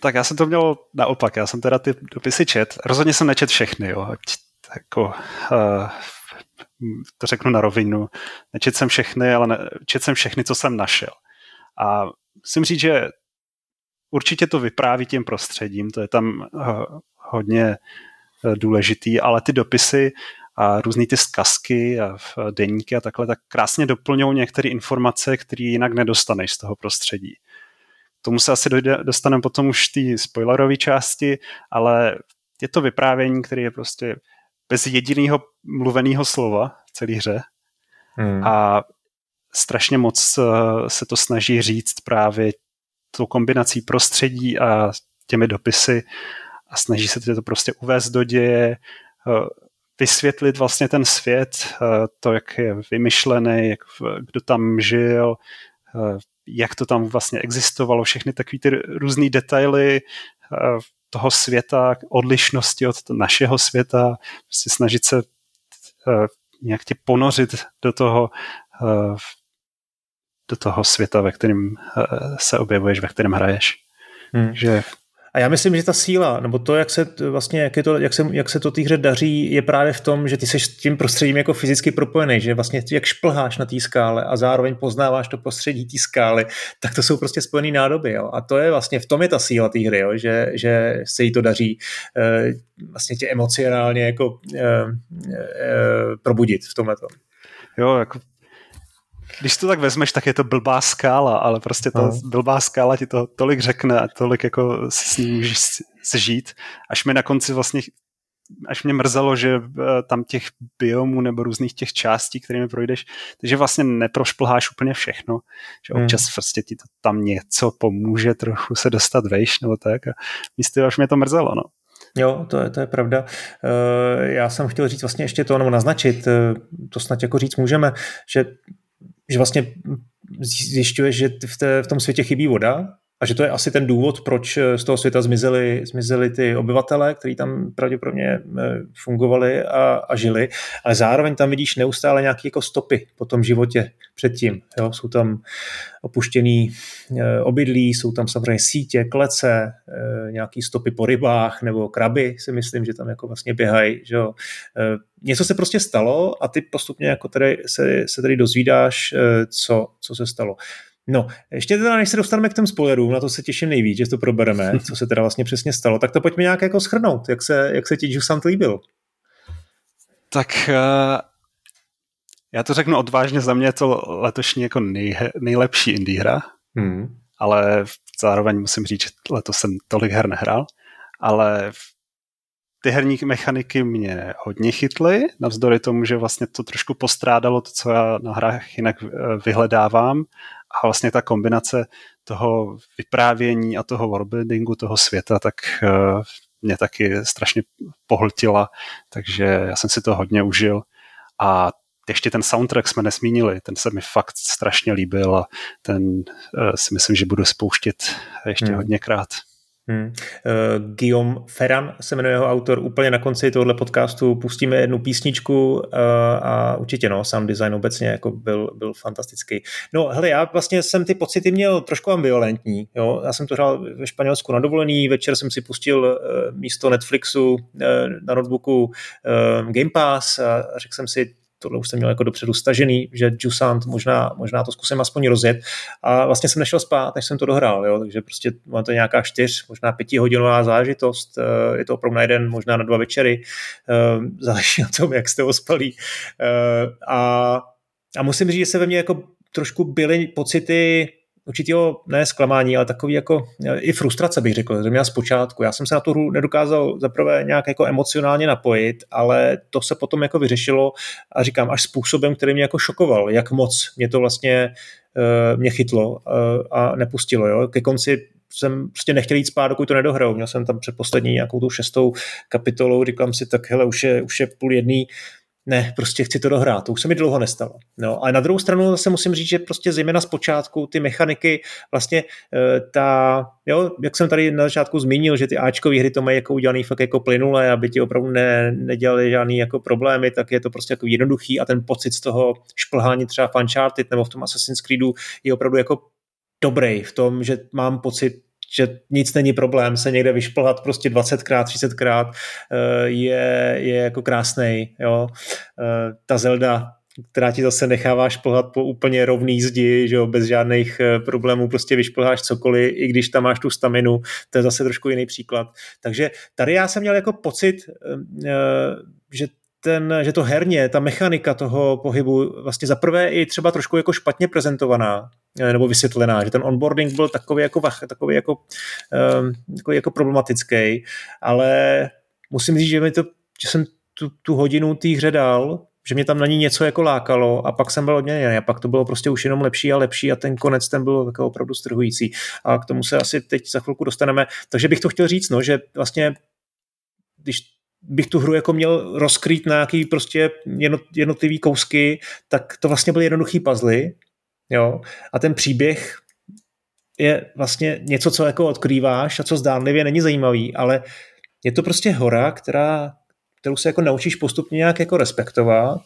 Tak já jsem to měl naopak, já jsem teda ty dopisy čet. Rozhodně jsem nečet všechny, jo. Jako, uh, to řeknu na rovinu. Nečet jsem všechny, ale ne, čet jsem všechny, co jsem našel. A musím říct, že určitě to vypráví tím prostředím, to je tam uh, hodně uh, důležitý, ale ty dopisy a různé ty zkazky a deníky a takhle tak krásně doplňují některé informace, které jinak nedostaneš z toho prostředí tomu se asi dojde, dostaneme potom už té spoilerové části, ale je to vyprávění, které je prostě bez jediného mluveného slova v celé hře. Hmm. A strašně moc eh, se to snaží říct právě tou kombinací prostředí a těmi dopisy a snaží se to prostě uvést do děje, vysvětlit vlastně ten svět, to, jak je vymyšlený, jak, kdo tam žil, jak to tam vlastně existovalo, všechny takové ty různé detaily toho světa, odlišnosti od našeho světa, prostě snažit se nějak tě ponořit do toho, do toho světa, ve kterém se objevuješ, ve kterém hraješ. Hmm. Že a já myslím, že ta síla, nebo to, jak se vlastně, jak, je to, jak, se, jak se to té hře daří, je právě v tom, že ty jsi s tím prostředím jako fyzicky propojený, že vlastně jak šplháš na té skále a zároveň poznáváš to prostředí té skály, tak to jsou prostě spojené nádoby. Jo? A to je vlastně, v tom je ta síla té hry, jo? Že, že se jí to daří eh, vlastně tě emocionálně jako eh, eh, probudit v tomhle. Jo, jako když to tak vezmeš, tak je to blbá skála, ale prostě ta no. blbá skála ti to tolik řekne a tolik jako s ní můžeš zžít, až mi na konci vlastně až mě mrzelo, že eh, tam těch biomů nebo různých těch částí, kterými projdeš, takže vlastně neprošplháš úplně všechno, že hmm. občas prostě ti to tam něco pomůže trochu se dostat vejš nebo tak a místo až mě to mrzelo, no. Jo, to je, to je pravda. Eh, já jsem chtěl říct vlastně ještě to, nebo naznačit, eh, to snad jako říct můžeme, že že vlastně zjišťuješ, že v, té, v tom světě chybí voda a že to je asi ten důvod, proč z toho světa zmizeli, zmizeli ty obyvatele, kteří tam pravděpodobně eh, fungovali a, a žili, ale zároveň tam vidíš neustále nějaké jako stopy po tom životě předtím. Jo? Jsou tam opuštěný eh, obydlí, jsou tam samozřejmě sítě, klece, eh, nějaký stopy po rybách nebo kraby si myslím, že tam jako vlastně běhají. Že jo? Něco se prostě stalo a ty postupně jako tady se, se tady dozvídáš, co, co se stalo. No, ještě teda, než se dostaneme k těm spoilerům, na to se těším nejvíc, že to probereme, co se teda vlastně přesně stalo, tak to pojďme nějak jako schrnout, jak se, jak se ti Jusant líbil. Tak uh, já to řeknu odvážně, za mě je to letošní jako nej, nejlepší indie hra, hmm. ale zároveň musím říct, že letos jsem tolik her nehrál, ale ty herní mechaniky mě hodně chytly, navzdory tomu, že vlastně to trošku postrádalo to, co já na hrách jinak eh, vyhledávám a vlastně ta kombinace toho vyprávění a toho worldbuildingu toho světa, tak uh, mě taky strašně pohltila, takže já jsem si to hodně užil a ještě ten soundtrack jsme nesmínili, ten se mi fakt strašně líbil a ten uh, si myslím, že budu spouštět ještě hmm. hodněkrát. Hmm. Uh, Guillaume Ferran se jmenuje jeho autor. Úplně na konci tohoto podcastu pustíme jednu písničku uh, a určitě no, sound design obecně jako byl, byl fantastický. No hele, já vlastně jsem ty pocity měl trošku ambivalentní. Jo? Já jsem to hrál ve Španělsku na dovolený, večer jsem si pustil uh, místo Netflixu uh, na notebooku uh, Game Pass a řekl jsem si, tohle už jsem měl jako dopředu stažený, že Jusant možná, možná to zkusím aspoň rozjet. A vlastně jsem nešel spát, než jsem to dohrál, jo? takže prostě má to nějaká čtyř, možná pětihodinová zážitost, eh, je to opravdu na jeden, možná na dva večery, eh, záleží na tom, jak jste ospalí. Eh, a, a musím říct, že se ve mně jako trošku byly pocity určitého ne zklamání, ale takový jako i frustrace bych řekl, měla zpočátku. Já jsem se na tu hru nedokázal zaprvé nějak jako emocionálně napojit, ale to se potom jako vyřešilo a říkám až způsobem, který mě jako šokoval, jak moc mě to vlastně uh, mě chytlo uh, a nepustilo. Jo. Ke konci jsem prostě nechtěl jít spát, dokud to nedohrál. Měl jsem tam předposlední nějakou tu šestou kapitolu, říkám si, tak hele, už je, už je půl jedný, ne, prostě chci to dohrát. To už se mi dlouho nestalo. No, a na druhou stranu zase musím říct, že prostě zejména z počátku ty mechaniky, vlastně eh, ta, jo, jak jsem tady na začátku zmínil, že ty Ačkové hry to mají jako udělaný fakt jako plynulé, aby ti opravdu ne, nedělali žádný jako problémy, tak je to prostě jako jednoduchý a ten pocit z toho šplhání třeba v Uncharted nebo v tom Assassin's Creedu je opravdu jako dobrý v tom, že mám pocit, že nic není problém se někde vyšplhat prostě 20krát, 30krát eh, je, je jako krásný. Jo? Eh, ta Zelda která ti zase nechává šplhat po úplně rovný zdi, že jo, bez žádných eh, problémů, prostě vyšplháš cokoliv, i když tam máš tu staminu, to je zase trošku jiný příklad. Takže tady já jsem měl jako pocit, že ten, že to herně, ta mechanika toho pohybu vlastně zaprvé i třeba trošku jako špatně prezentovaná eh, nebo vysvětlená, že ten onboarding byl takový jako, takový jako, um, takový jako problematický, ale musím říct, že, mi to, že jsem tu, tu hodinu té hře dal, že mě tam na ní něco jako lákalo a pak jsem byl odměněný a pak to bylo prostě už jenom lepší a lepší a ten konec ten byl jako opravdu strhující a k tomu se asi teď za chvilku dostaneme. Takže bych to chtěl říct, no, že vlastně když bych tu hru jako měl rozkrýt na nějaký prostě jednotlivý kousky, tak to vlastně byly jednoduchý puzzle, jo, a ten příběh je vlastně něco, co jako odkrýváš a co zdánlivě není zajímavý, ale je to prostě hora, která, kterou se jako naučíš postupně nějak jako respektovat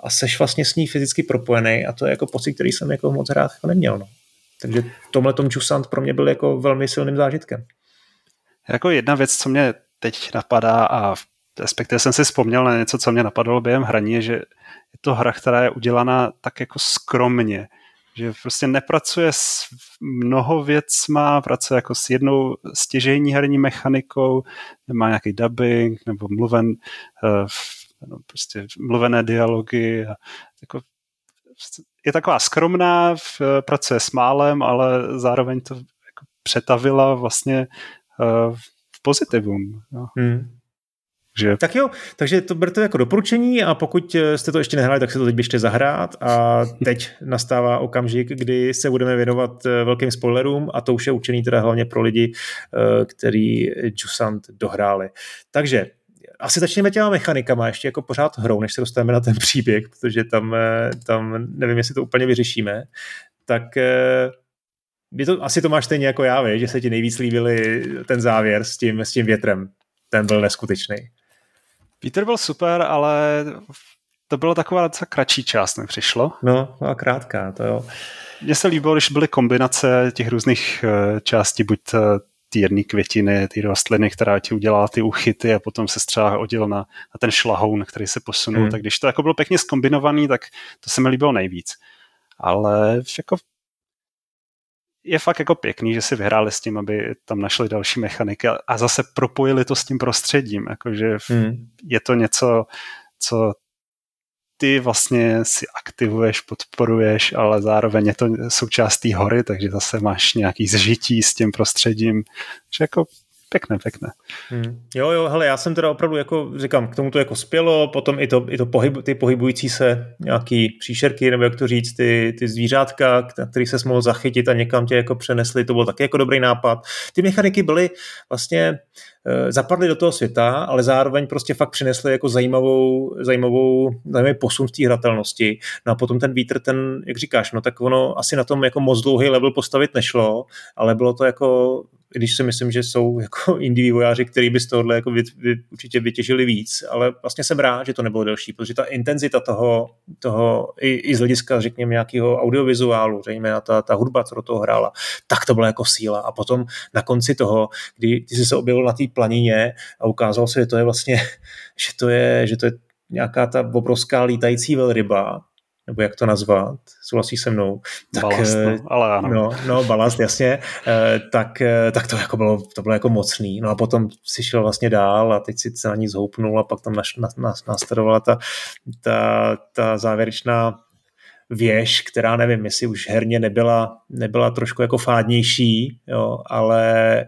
a seš vlastně s ní fyzicky propojený a to je jako pocit, který jsem jako moc rád jako neměl. No. Takže tomhle tom Jusant pro mě byl jako velmi silným zážitkem. Jako jedna věc, co mě teď napadá a respektive jsem si vzpomněl na něco, co mě napadlo během hraní, že je to hra, která je udělaná tak jako skromně, že prostě nepracuje s mnoho věcma, pracuje jako s jednou stěžejní herní mechanikou, nemá nějaký dubbing nebo mluven, uh, no, prostě mluvené dialogy. A jako, je taková skromná, pracuje s málem, ale zároveň to jako přetavila vlastně v pozitivum. Jo. Hmm. Že... Tak jo, takže to berte jako doporučení a pokud eh, jste to ještě nehráli, tak se to teď běžte zahrát a teď nastává okamžik, kdy se budeme věnovat eh, velkým spoilerům a to už je učený teda hlavně pro lidi, eh, který Jusant dohráli. Takže asi začneme těma mechanikama, ještě jako pořád hrou, než se dostaneme na ten příběh, protože tam, tam nevím, jestli to úplně vyřešíme. Tak je to, asi to máš stejně jako já, vě, že se ti nejvíc líbily ten závěr s tím, s tím větrem. Ten byl neskutečný. Peter byl super, ale to byla taková docela kratší část, mi přišlo. No, a krátká, to jo. Mně se líbilo, když byly kombinace těch různých eh, částí, buď eh, ty jedné květiny, ty rostliny, která ti udělala ty uchyty a potom se třeba odděl na, na ten šlahoun, který se posunul. Hmm. Tak když to jako bylo pěkně skombinovaný, tak to se mi líbilo nejvíc. Ale jako je fakt jako pěkný, že si vyhráli s tím, aby tam našli další mechaniky a zase propojili to s tím prostředím, jakože hmm. je to něco, co ty vlastně si aktivuješ, podporuješ, ale zároveň je to součást té hory, takže zase máš nějaký zžití s tím prostředím, že jako pěkné, pěkné. Hmm. Jo, jo, hele, já jsem teda opravdu, jako říkám, k tomu to jako spělo, potom i, to, i to pohyb, ty pohybující se nějaký příšerky, nebo jak to říct, ty, ty zvířátka, který se mohl zachytit a někam tě jako přenesli, to byl taky jako dobrý nápad. Ty mechaniky byly vlastně Eh, zapadli do toho světa, ale zároveň prostě fakt přinesli jako zajímavou, zajímavou, zajímavý posun v té hratelnosti. No a potom ten vítr, ten, jak říkáš, no tak ono asi na tom jako moc dlouhý level postavit nešlo, ale bylo to jako když si myslím, že jsou jako indie vývojáři, kteří by z tohohle jako vy, vy, určitě vytěžili víc, ale vlastně jsem rád, že to nebylo delší, protože ta intenzita toho, toho i, i z hlediska, řekněme, nějakého audiovizuálu, řekněme, ta, ta hudba, co do toho hrála, tak to byla jako síla. A potom na konci toho, kdy ty jsi se objevil na té planině a ukázalo se, že to je vlastně, že to je, že to je nějaká ta obrovská lítající velryba, nebo jak to nazvat, souhlasí se mnou. Tak, balast, no, ale ano. No, no balast, jasně, eh, tak, eh, tak to, jako bylo, to bylo jako mocný. No a potom si šel vlastně dál a teď si se na ní zhoupnul a pak tam naš, na, na, následovala ta, ta, ta závěrečná věž, která nevím, jestli už herně nebyla, nebyla trošku jako fádnější, jo, ale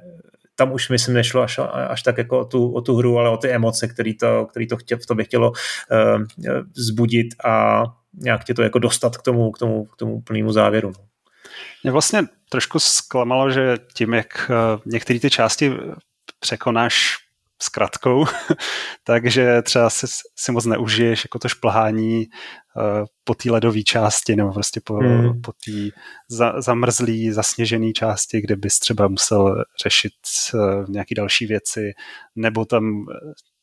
tam už myslím nešlo až, až tak jako o tu, o tu hru, ale o ty emoce, které to, který to chtě, v tobě chtělo uh, zbudit a nějak tě to jako dostat k tomu, k tomu, k tomu plnému závěru. No. Mě vlastně trošku zklamalo, že tím, jak uh, některé ty části překonáš zkratkou, takže třeba si, si moc neužiješ jako to šplhání uh, po té ledové části nebo prostě po, hmm. po té za, zamrzlý, zasněžené části, kde bys třeba musel řešit uh, nějaké další věci, nebo tam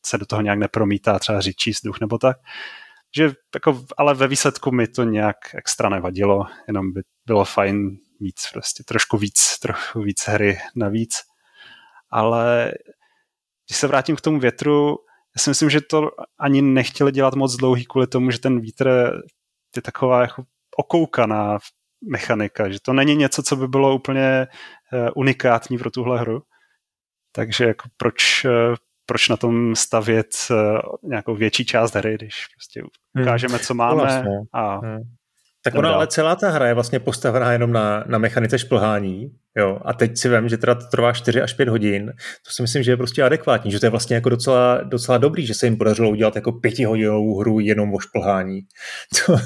se do toho nějak nepromítá třeba řičí vzduch nebo tak. Že jako, ale ve výsledku mi to nějak extra nevadilo, jenom by bylo fajn mít prostě trošku víc, trochu víc hry navíc. Ale když se vrátím k tomu větru, já si myslím, že to ani nechtěli dělat moc dlouhý kvůli tomu, že ten vítr je taková jako okoukaná mechanika, že to není něco, co by bylo úplně eh, unikátní pro tuhle hru. Takže jako proč, eh, proč na tom stavět eh, nějakou větší část hry, když prostě hmm. ukážeme, co máme vlastně. a hmm. Tak ona, ale celá ta hra je vlastně postavená jenom na, na mechanice šplhání, jo, a teď si vím, že teda to trvá 4 až 5 hodin, to si myslím, že je prostě adekvátní, že to je vlastně jako docela, docela dobrý, že se jim podařilo udělat jako pětihodinovou hru jenom o šplhání. To,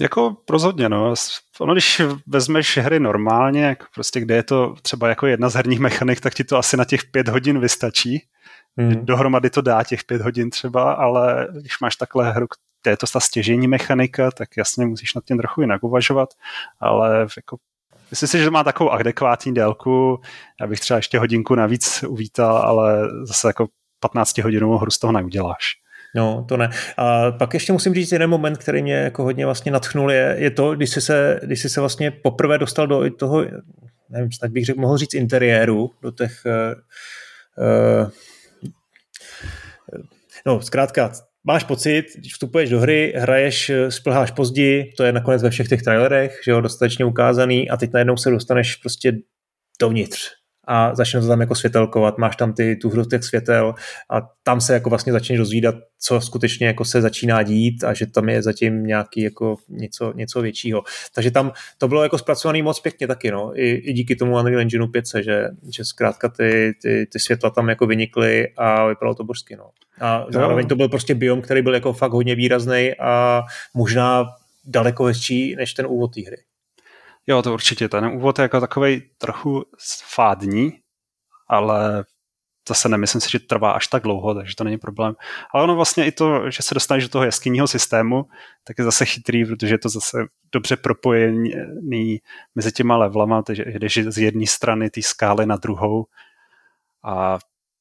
Jako rozhodně, no. Ono, když vezmeš hry normálně, jako prostě kde je to třeba jako jedna z herních mechanik, tak ti to asi na těch pět hodin vystačí. Hmm. Dohromady to dá těch pět hodin třeba, ale když máš takhle hru, kde je to ta stěžení mechanika, tak jasně musíš nad tím trochu jinak uvažovat, ale jako Myslím si, že to má takovou adekvátní délku. Já bych třeba ještě hodinku navíc uvítal, ale zase jako 15 hodinovou hru z toho neuděláš. No, to ne. A pak ještě musím říct jeden moment, který mě jako hodně vlastně natchnul, je, je to, když jsi, se, když jsi se vlastně poprvé dostal do toho, nevím, snad bych řekl, mohl říct interiéru, do těch uh, uh, no, zkrátka, máš pocit, když vstupuješ do hry, hraješ, splháš později, to je nakonec ve všech těch trailerech, že jo, dostatečně ukázaný a teď najednou se dostaneš prostě dovnitř a začne to tam jako světelkovat, máš tam ty, tu hru těch světel a tam se jako vlastně začneš dozvídat, co skutečně jako se začíná dít a že tam je zatím nějaký jako něco, něco většího. Takže tam to bylo jako zpracovaný moc pěkně taky, no, i, i díky tomu Unreal Engineu 5, že, že zkrátka ty, ty, ty světla tam jako vynikly a vypadalo to božsky, no. A zároveň to byl prostě biom, který byl jako fakt hodně výrazný a možná daleko hezčí než ten úvod té hry. Jo, to určitě. Ten úvod je jako takový trochu fádní, ale zase nemyslím si, že trvá až tak dlouho, takže to není problém. Ale ono vlastně i to, že se dostaneš do toho jeskyního systému, tak je zase chytrý, protože je to zase dobře propojený mezi těma levelama, takže jdeš z jedné strany té skály na druhou a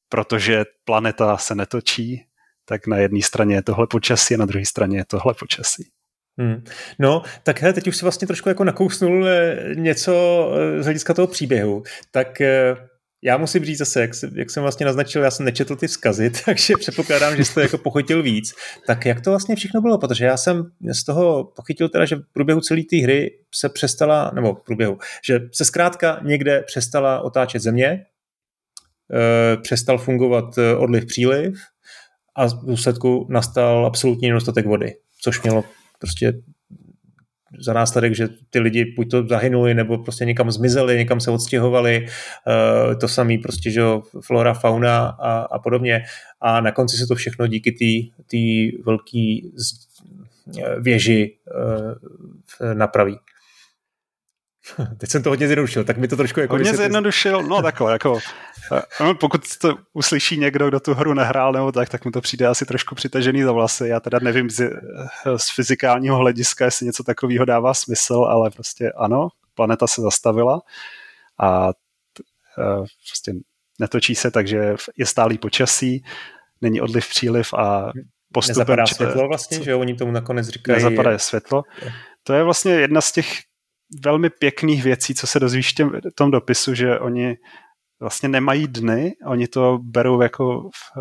protože planeta se netočí, tak na jedné straně je tohle počasí a na druhé straně je tohle počasí. Hmm. No, tak hele, teď už si vlastně trošku jako nakousnul eh, něco eh, z hlediska toho příběhu. Tak eh, já musím říct zase, jak, jak jsem vlastně naznačil, já jsem nečetl ty vzkazy, takže předpokládám, že jste jako pochytil víc. Tak jak to vlastně všechno bylo? Protože já jsem z toho pochytil teda, že v průběhu celé té hry se přestala, nebo v průběhu, že se zkrátka někde přestala otáčet země, přestal fungovat odliv příliv a v důsledku nastal absolutní nedostatek vody, což mělo prostě za následek, že ty lidi buď to zahynuli, nebo prostě někam zmizeli, někam se odstěhovali, uh, to samý prostě, že flora, fauna a, a podobně. A na konci se to všechno díky té velké věži uh, napraví. Teď jsem to hodně zjednodušil, tak mi to trošku jako... Hodně zjednodušil, no takhle, jako no, pokud to uslyší někdo, kdo tu hru nehrál nebo tak, tak mu to přijde asi trošku přitažený za vlasy. Já teda nevím z, z fyzikálního hlediska, jestli něco takového dává smysl, ale prostě ano, planeta se zastavila a prostě netočí se, takže je stálý počasí, není odliv, příliv a postupem... Nezapadá světlo vlastně, že jo, oni tomu nakonec říkají... Nezapadá světlo. To je vlastně jedna z těch velmi pěkných věcí, co se dozvíš v tom dopisu, že oni vlastně nemají dny, oni to berou jako, v,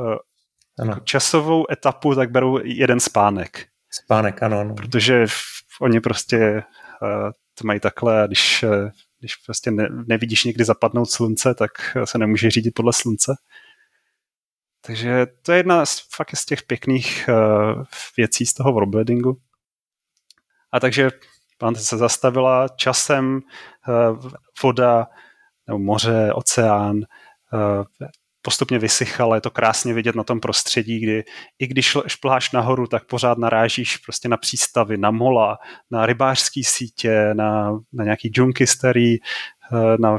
ano. jako časovou etapu, tak berou jeden spánek. Spánek, ano. ano. Protože v, oni prostě uh, to mají takhle a když, uh, když prostě ne, nevidíš někdy zapadnout slunce, tak se nemůže řídit podle slunce. Takže to je jedna z, fakt z těch pěkných uh, věcí z toho worldbuildingu. A takže planeta se zastavila časem, uh, voda nebo moře, oceán, eh, postupně vysychal, je to krásně vidět na tom prostředí, kdy i když šplháš nahoru, tak pořád narážíš prostě na přístavy, na mola, na rybářský sítě, na, na nějaký džunky starý, eh, na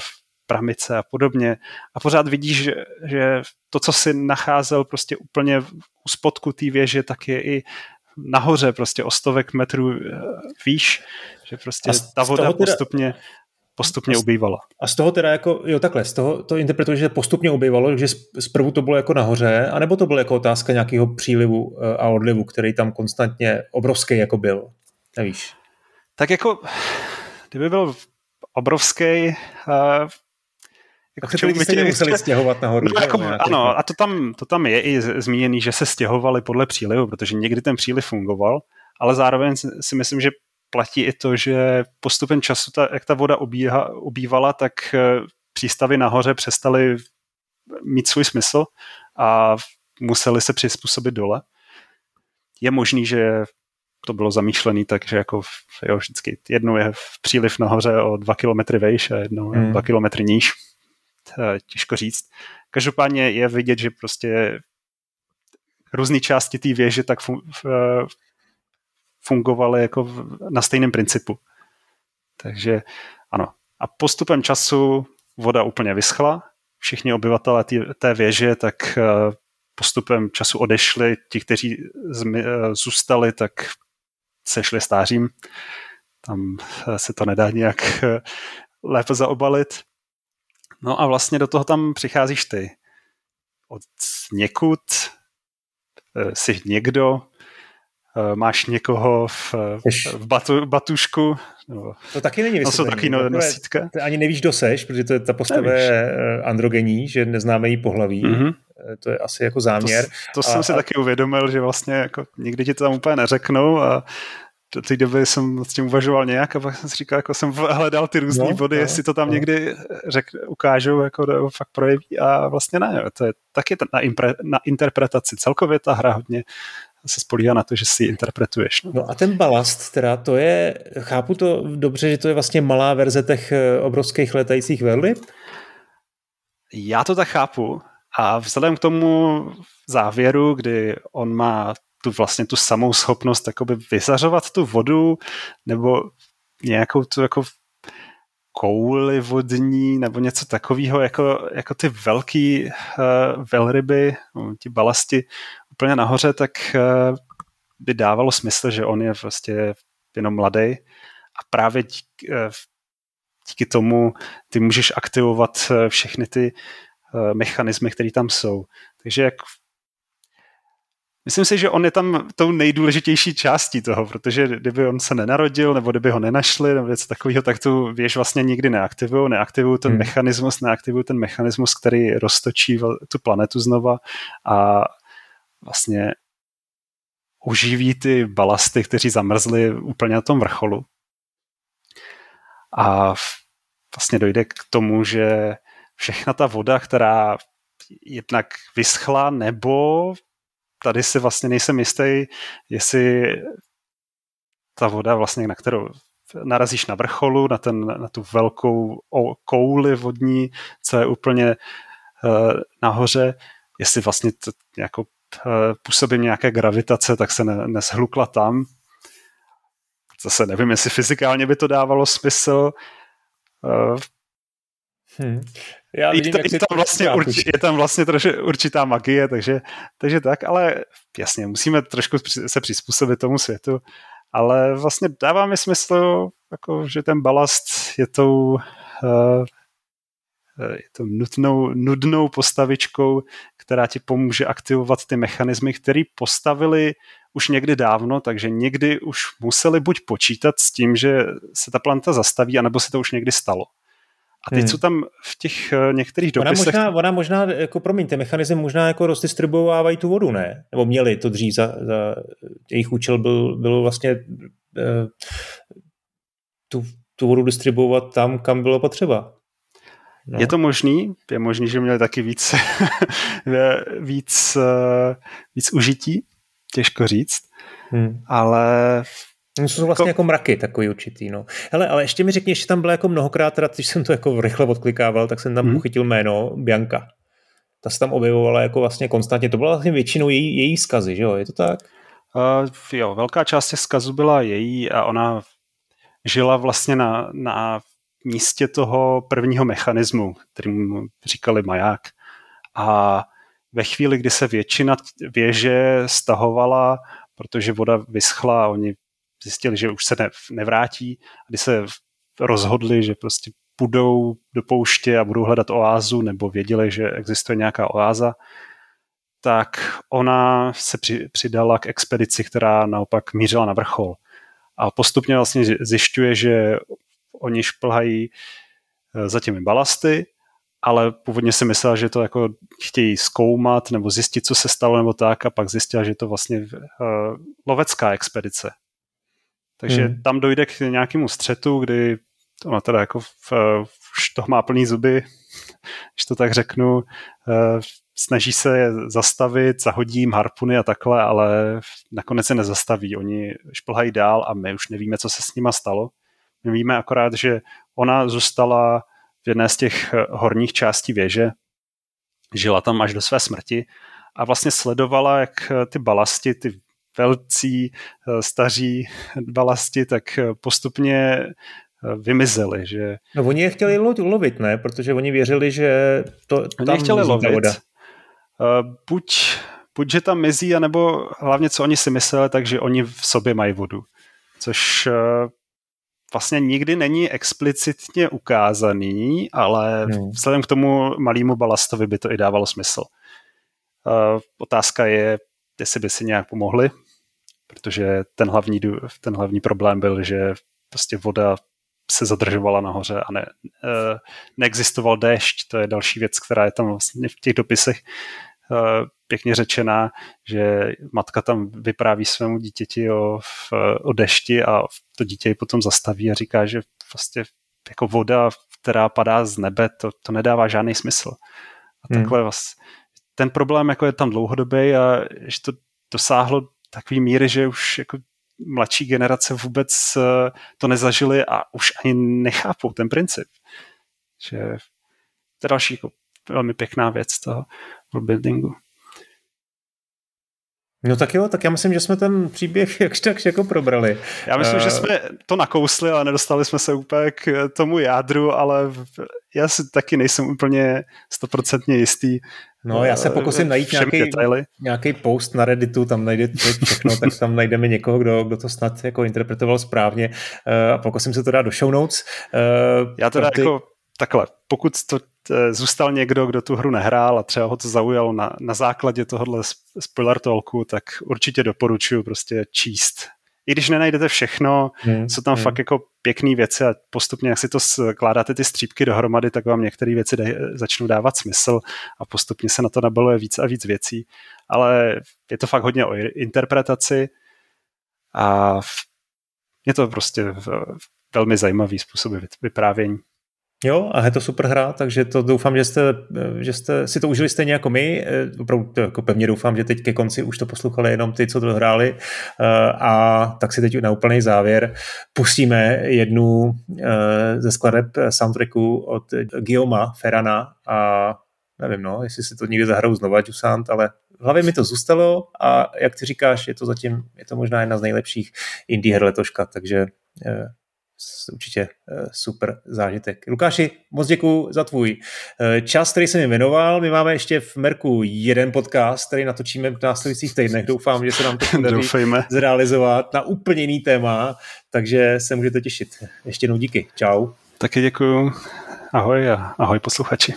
pramice a podobně. A pořád vidíš, že, že to, co si nacházel prostě úplně u spodku té věže, tak je i nahoře prostě o stovek metrů eh, výš, že prostě ta voda teda, postupně postupně ubývala. A z toho teda jako, jo takhle, z toho to interpretuje, že postupně ubývalo, že zprvu to bylo jako nahoře, anebo to bylo jako otázka nějakého přílivu eh, a odlivu, který tam konstantně obrovský jako byl, nevíš? Tak jako, kdyby byl obrovský, uh, jako tak se lidi tě... museli stěhovat nahoru. No, jako, ano, a to tam, to tam je i zmíněný, že se stěhovali podle přílivu, protože někdy ten příliv fungoval, ale zároveň si myslím, že platí i to, že postupem času, ta, jak ta voda obíha, obývala, tak eh, přístavy nahoře přestaly mít svůj smysl a museli se přizpůsobit dole. Je možný, že to bylo zamýšlené tak, že jako jo, vždycky jednou je v příliv nahoře o dva kilometry vejš a jednou hmm. dva kilometry níž. Těžko říct. Každopádně je vidět, že prostě různé části té věže tak fungovaly jako na stejném principu. Takže ano. A postupem času voda úplně vyschla, všichni obyvatelé tý, té věže tak postupem času odešli, ti, kteří zůstali, tak sešli stářím. Tam se to nedá nějak lépe zaobalit. No a vlastně do toho tam přicházíš ty. Od někud eh, jsi někdo, eh, máš někoho v, v batu, batušku. No, to taky není vysvětlení. To jsou taky no, nosítka. Ty ani nevíš, kdo seš, protože to je, ta postava je androgenní, že neznáme jí pohlaví. Mm-hmm. To je asi jako záměr. To, to a, jsem si a... taky uvědomil, že vlastně jako nikdy ti to tam úplně neřeknou a do té doby jsem s tím uvažoval nějak a pak jsem si říkal, jako jsem hledal ty různé no, body, no, jestli to tam no. někdy řek, ukážou, jako nebo fakt projeví a vlastně ne, to je taky na, impre, na interpretaci. Celkově ta hra hodně se spolíhá na to, že si ji interpretuješ. No. no a ten balast, teda to je, chápu to dobře, že to je vlastně malá verze těch eh, obrovských letajících velryb? Já to tak chápu a vzhledem k tomu závěru, kdy on má tu vlastně tu samou schopnost jakoby vyzařovat tu vodu nebo nějakou tu jako kouli vodní nebo něco takového, jako, jako ty velký uh, velryby, no, ti balasti úplně nahoře, tak uh, by dávalo smysl, že on je vlastně jenom mladý a právě díky, uh, díky tomu ty můžeš aktivovat všechny ty mechanismy, které tam jsou. Takže jak Myslím si, že on je tam tou nejdůležitější částí toho, protože kdyby on se nenarodil, nebo kdyby ho nenašli, nebo něco takového, tak tu věž vlastně nikdy neaktivují, neaktivují ten hmm. mechanismus, neaktivují ten mechanismus, který roztočí tu planetu znova a vlastně uživí ty balasty, kteří zamrzli úplně na tom vrcholu. A vlastně dojde k tomu, že všechna ta voda, která jednak vyschla nebo tady si vlastně nejsem jistý, jestli ta voda vlastně, na kterou narazíš na vrcholu, na, ten, na tu velkou kouli vodní, co je úplně uh, nahoře, jestli vlastně to jako uh, působí nějaké gravitace, tak se ne, neshlukla tam. Zase nevím, jestli fyzikálně by to dávalo smysl. Uh, Hmm. Já vidím, je, je, tam vlastně urči, je tam vlastně troši určitá magie, takže, takže tak, ale jasně, musíme trošku se přizpůsobit tomu světu, ale vlastně dává mi smysl, jako, že ten balast je tou uh, je to nutnou, nudnou postavičkou, která ti pomůže aktivovat ty mechanismy, které postavili už někdy dávno, takže někdy už museli buď počítat s tím, že se ta planeta zastaví, anebo se to už někdy stalo. A teď hmm. jsou tam v těch uh, některých dopisech... Ona možná, ona možná jako promiň, ty mechanizmy možná jako rozdistribuovávají tu vodu, ne? Nebo měli to dřív, za, za jejich účel byl, byl vlastně uh, tu, tu vodu distribuovat tam, kam bylo potřeba. No. Je to možný, je možný, že měli taky víc, víc, uh, víc užití, těžko říct, hmm. ale to jsou vlastně jako, jako mraky takový určitý, no. Hele, ale ještě mi řekni, že tam bylo jako mnohokrát, teda, když jsem to jako rychle odklikával, tak jsem tam hmm. pochytil jméno Bianka. Ta se tam objevovala jako vlastně konstantně. To byla vlastně většinou její, její skazy, že jo? Je to tak? Uh, jo, velká část těch skazů byla její a ona žila vlastně na, na místě toho prvního mechanismu, kterým říkali maják. A ve chvíli, kdy se většina věže stahovala, protože voda vyschla a oni zjistili, že už se ne, nevrátí, a když se rozhodli, že prostě půjdou do pouště a budou hledat oázu, nebo věděli, že existuje nějaká oáza, tak ona se při, přidala k expedici, která naopak mířila na vrchol. A postupně vlastně zjišťuje, že oni šplhají e, za těmi balasty, ale původně si myslela, že to jako chtějí zkoumat nebo zjistit, co se stalo nebo tak a pak zjistila, že to vlastně uh, lovecká expedice. Takže hmm. tam dojde k nějakému střetu, kdy ona teda jako v, už toho má plný zuby, když to tak řeknu, eh, snaží se je zastavit, zahodí jim harpuny a takhle, ale nakonec se nezastaví. Oni šplhají dál a my už nevíme, co se s nima stalo. My víme akorát, že ona zůstala v jedné z těch eh, horních částí věže, žila tam až do své smrti a vlastně sledovala, jak eh, ty balasti, ty velcí, staří balasti, tak postupně vymizeli. Že... No oni je chtěli lovit, ne? Protože oni věřili, že to oni tam chtěli lovit. Voda. Buď, buď, že tam mizí, anebo hlavně, co oni si mysleli, takže oni v sobě mají vodu. Což vlastně nikdy není explicitně ukázaný, ale hmm. vzhledem k tomu malému balastovi by to i dávalo smysl. Otázka je, jestli by si nějak pomohli, protože ten hlavní, ten hlavní problém byl, že prostě voda se zadržovala nahoře a ne, uh, neexistoval déšť. To je další věc, která je tam vlastně v těch dopisech uh, pěkně řečená, že matka tam vypráví svému dítěti o, o dešti a to dítě ji potom zastaví a říká, že vlastně jako voda, která padá z nebe, to, to nedává žádný smysl. A hmm. takhle vlastně, ten problém jako je tam dlouhodobý a že to dosáhlo takový míry, že už jako mladší generace vůbec eh, to nezažili a už ani nechápou ten princip. Že to je další jako velmi pěkná věc toho buildingu. No tak jo, tak já myslím, že jsme ten příběh jakž tak jako probrali. Já myslím, uh... že eh, jsme to nakousli, ale nedostali jsme se úplně k tomu jádru, ale já si taky nejsem úplně stoprocentně jistý. No, já se pokusím najít nějaký, nějaký post na Redditu, tam najde všechno, tak tam najdeme někoho, kdo, kdo to snad jako interpretoval správně uh, a pokusím se to dát do show notes. Uh, já to ty... jako takhle, pokud to Eh, zůstal někdo, kdo tu hru nehrál a třeba ho to zaujalo na, na základě tohohle spoiler talku, tak určitě doporučuji prostě číst. I když nenajdete všechno, hmm, jsou tam hmm. fakt jako pěkné věci a postupně, jak si to skládáte ty střípky dohromady, tak vám některé věci dej, začnou dávat smysl a postupně se na to nabaluje víc a víc věcí. Ale je to fakt hodně o interpretaci a je to prostě velmi zajímavý způsob vyprávění. Jo, a je to super hra, takže to doufám, že jste, že jste si to užili stejně jako my. Eh, opravdu jako pevně doufám, že teď ke konci už to poslouchali jenom ty, co to hráli. Eh, a tak si teď na úplný závěr pustíme jednu eh, ze skladeb soundtracku od Guillaume Ferrana a nevím, no, jestli si to někdy zahrajou znova, Jusant, ale v hlavě mi to zůstalo a jak ty říkáš, je to zatím, je to možná jedna z nejlepších indie her letoška, takže určitě eh, super zážitek. Lukáši, moc děkuji za tvůj eh, čas, který jsem mi věnoval. My máme ještě v Merku jeden podcast, který natočíme v následujících týdnech. Doufám, že se nám to podaří zrealizovat na úplně jiný téma, takže se můžete těšit. Ještě jednou díky. Čau. Taky děkuji. Ahoj a ahoj posluchači.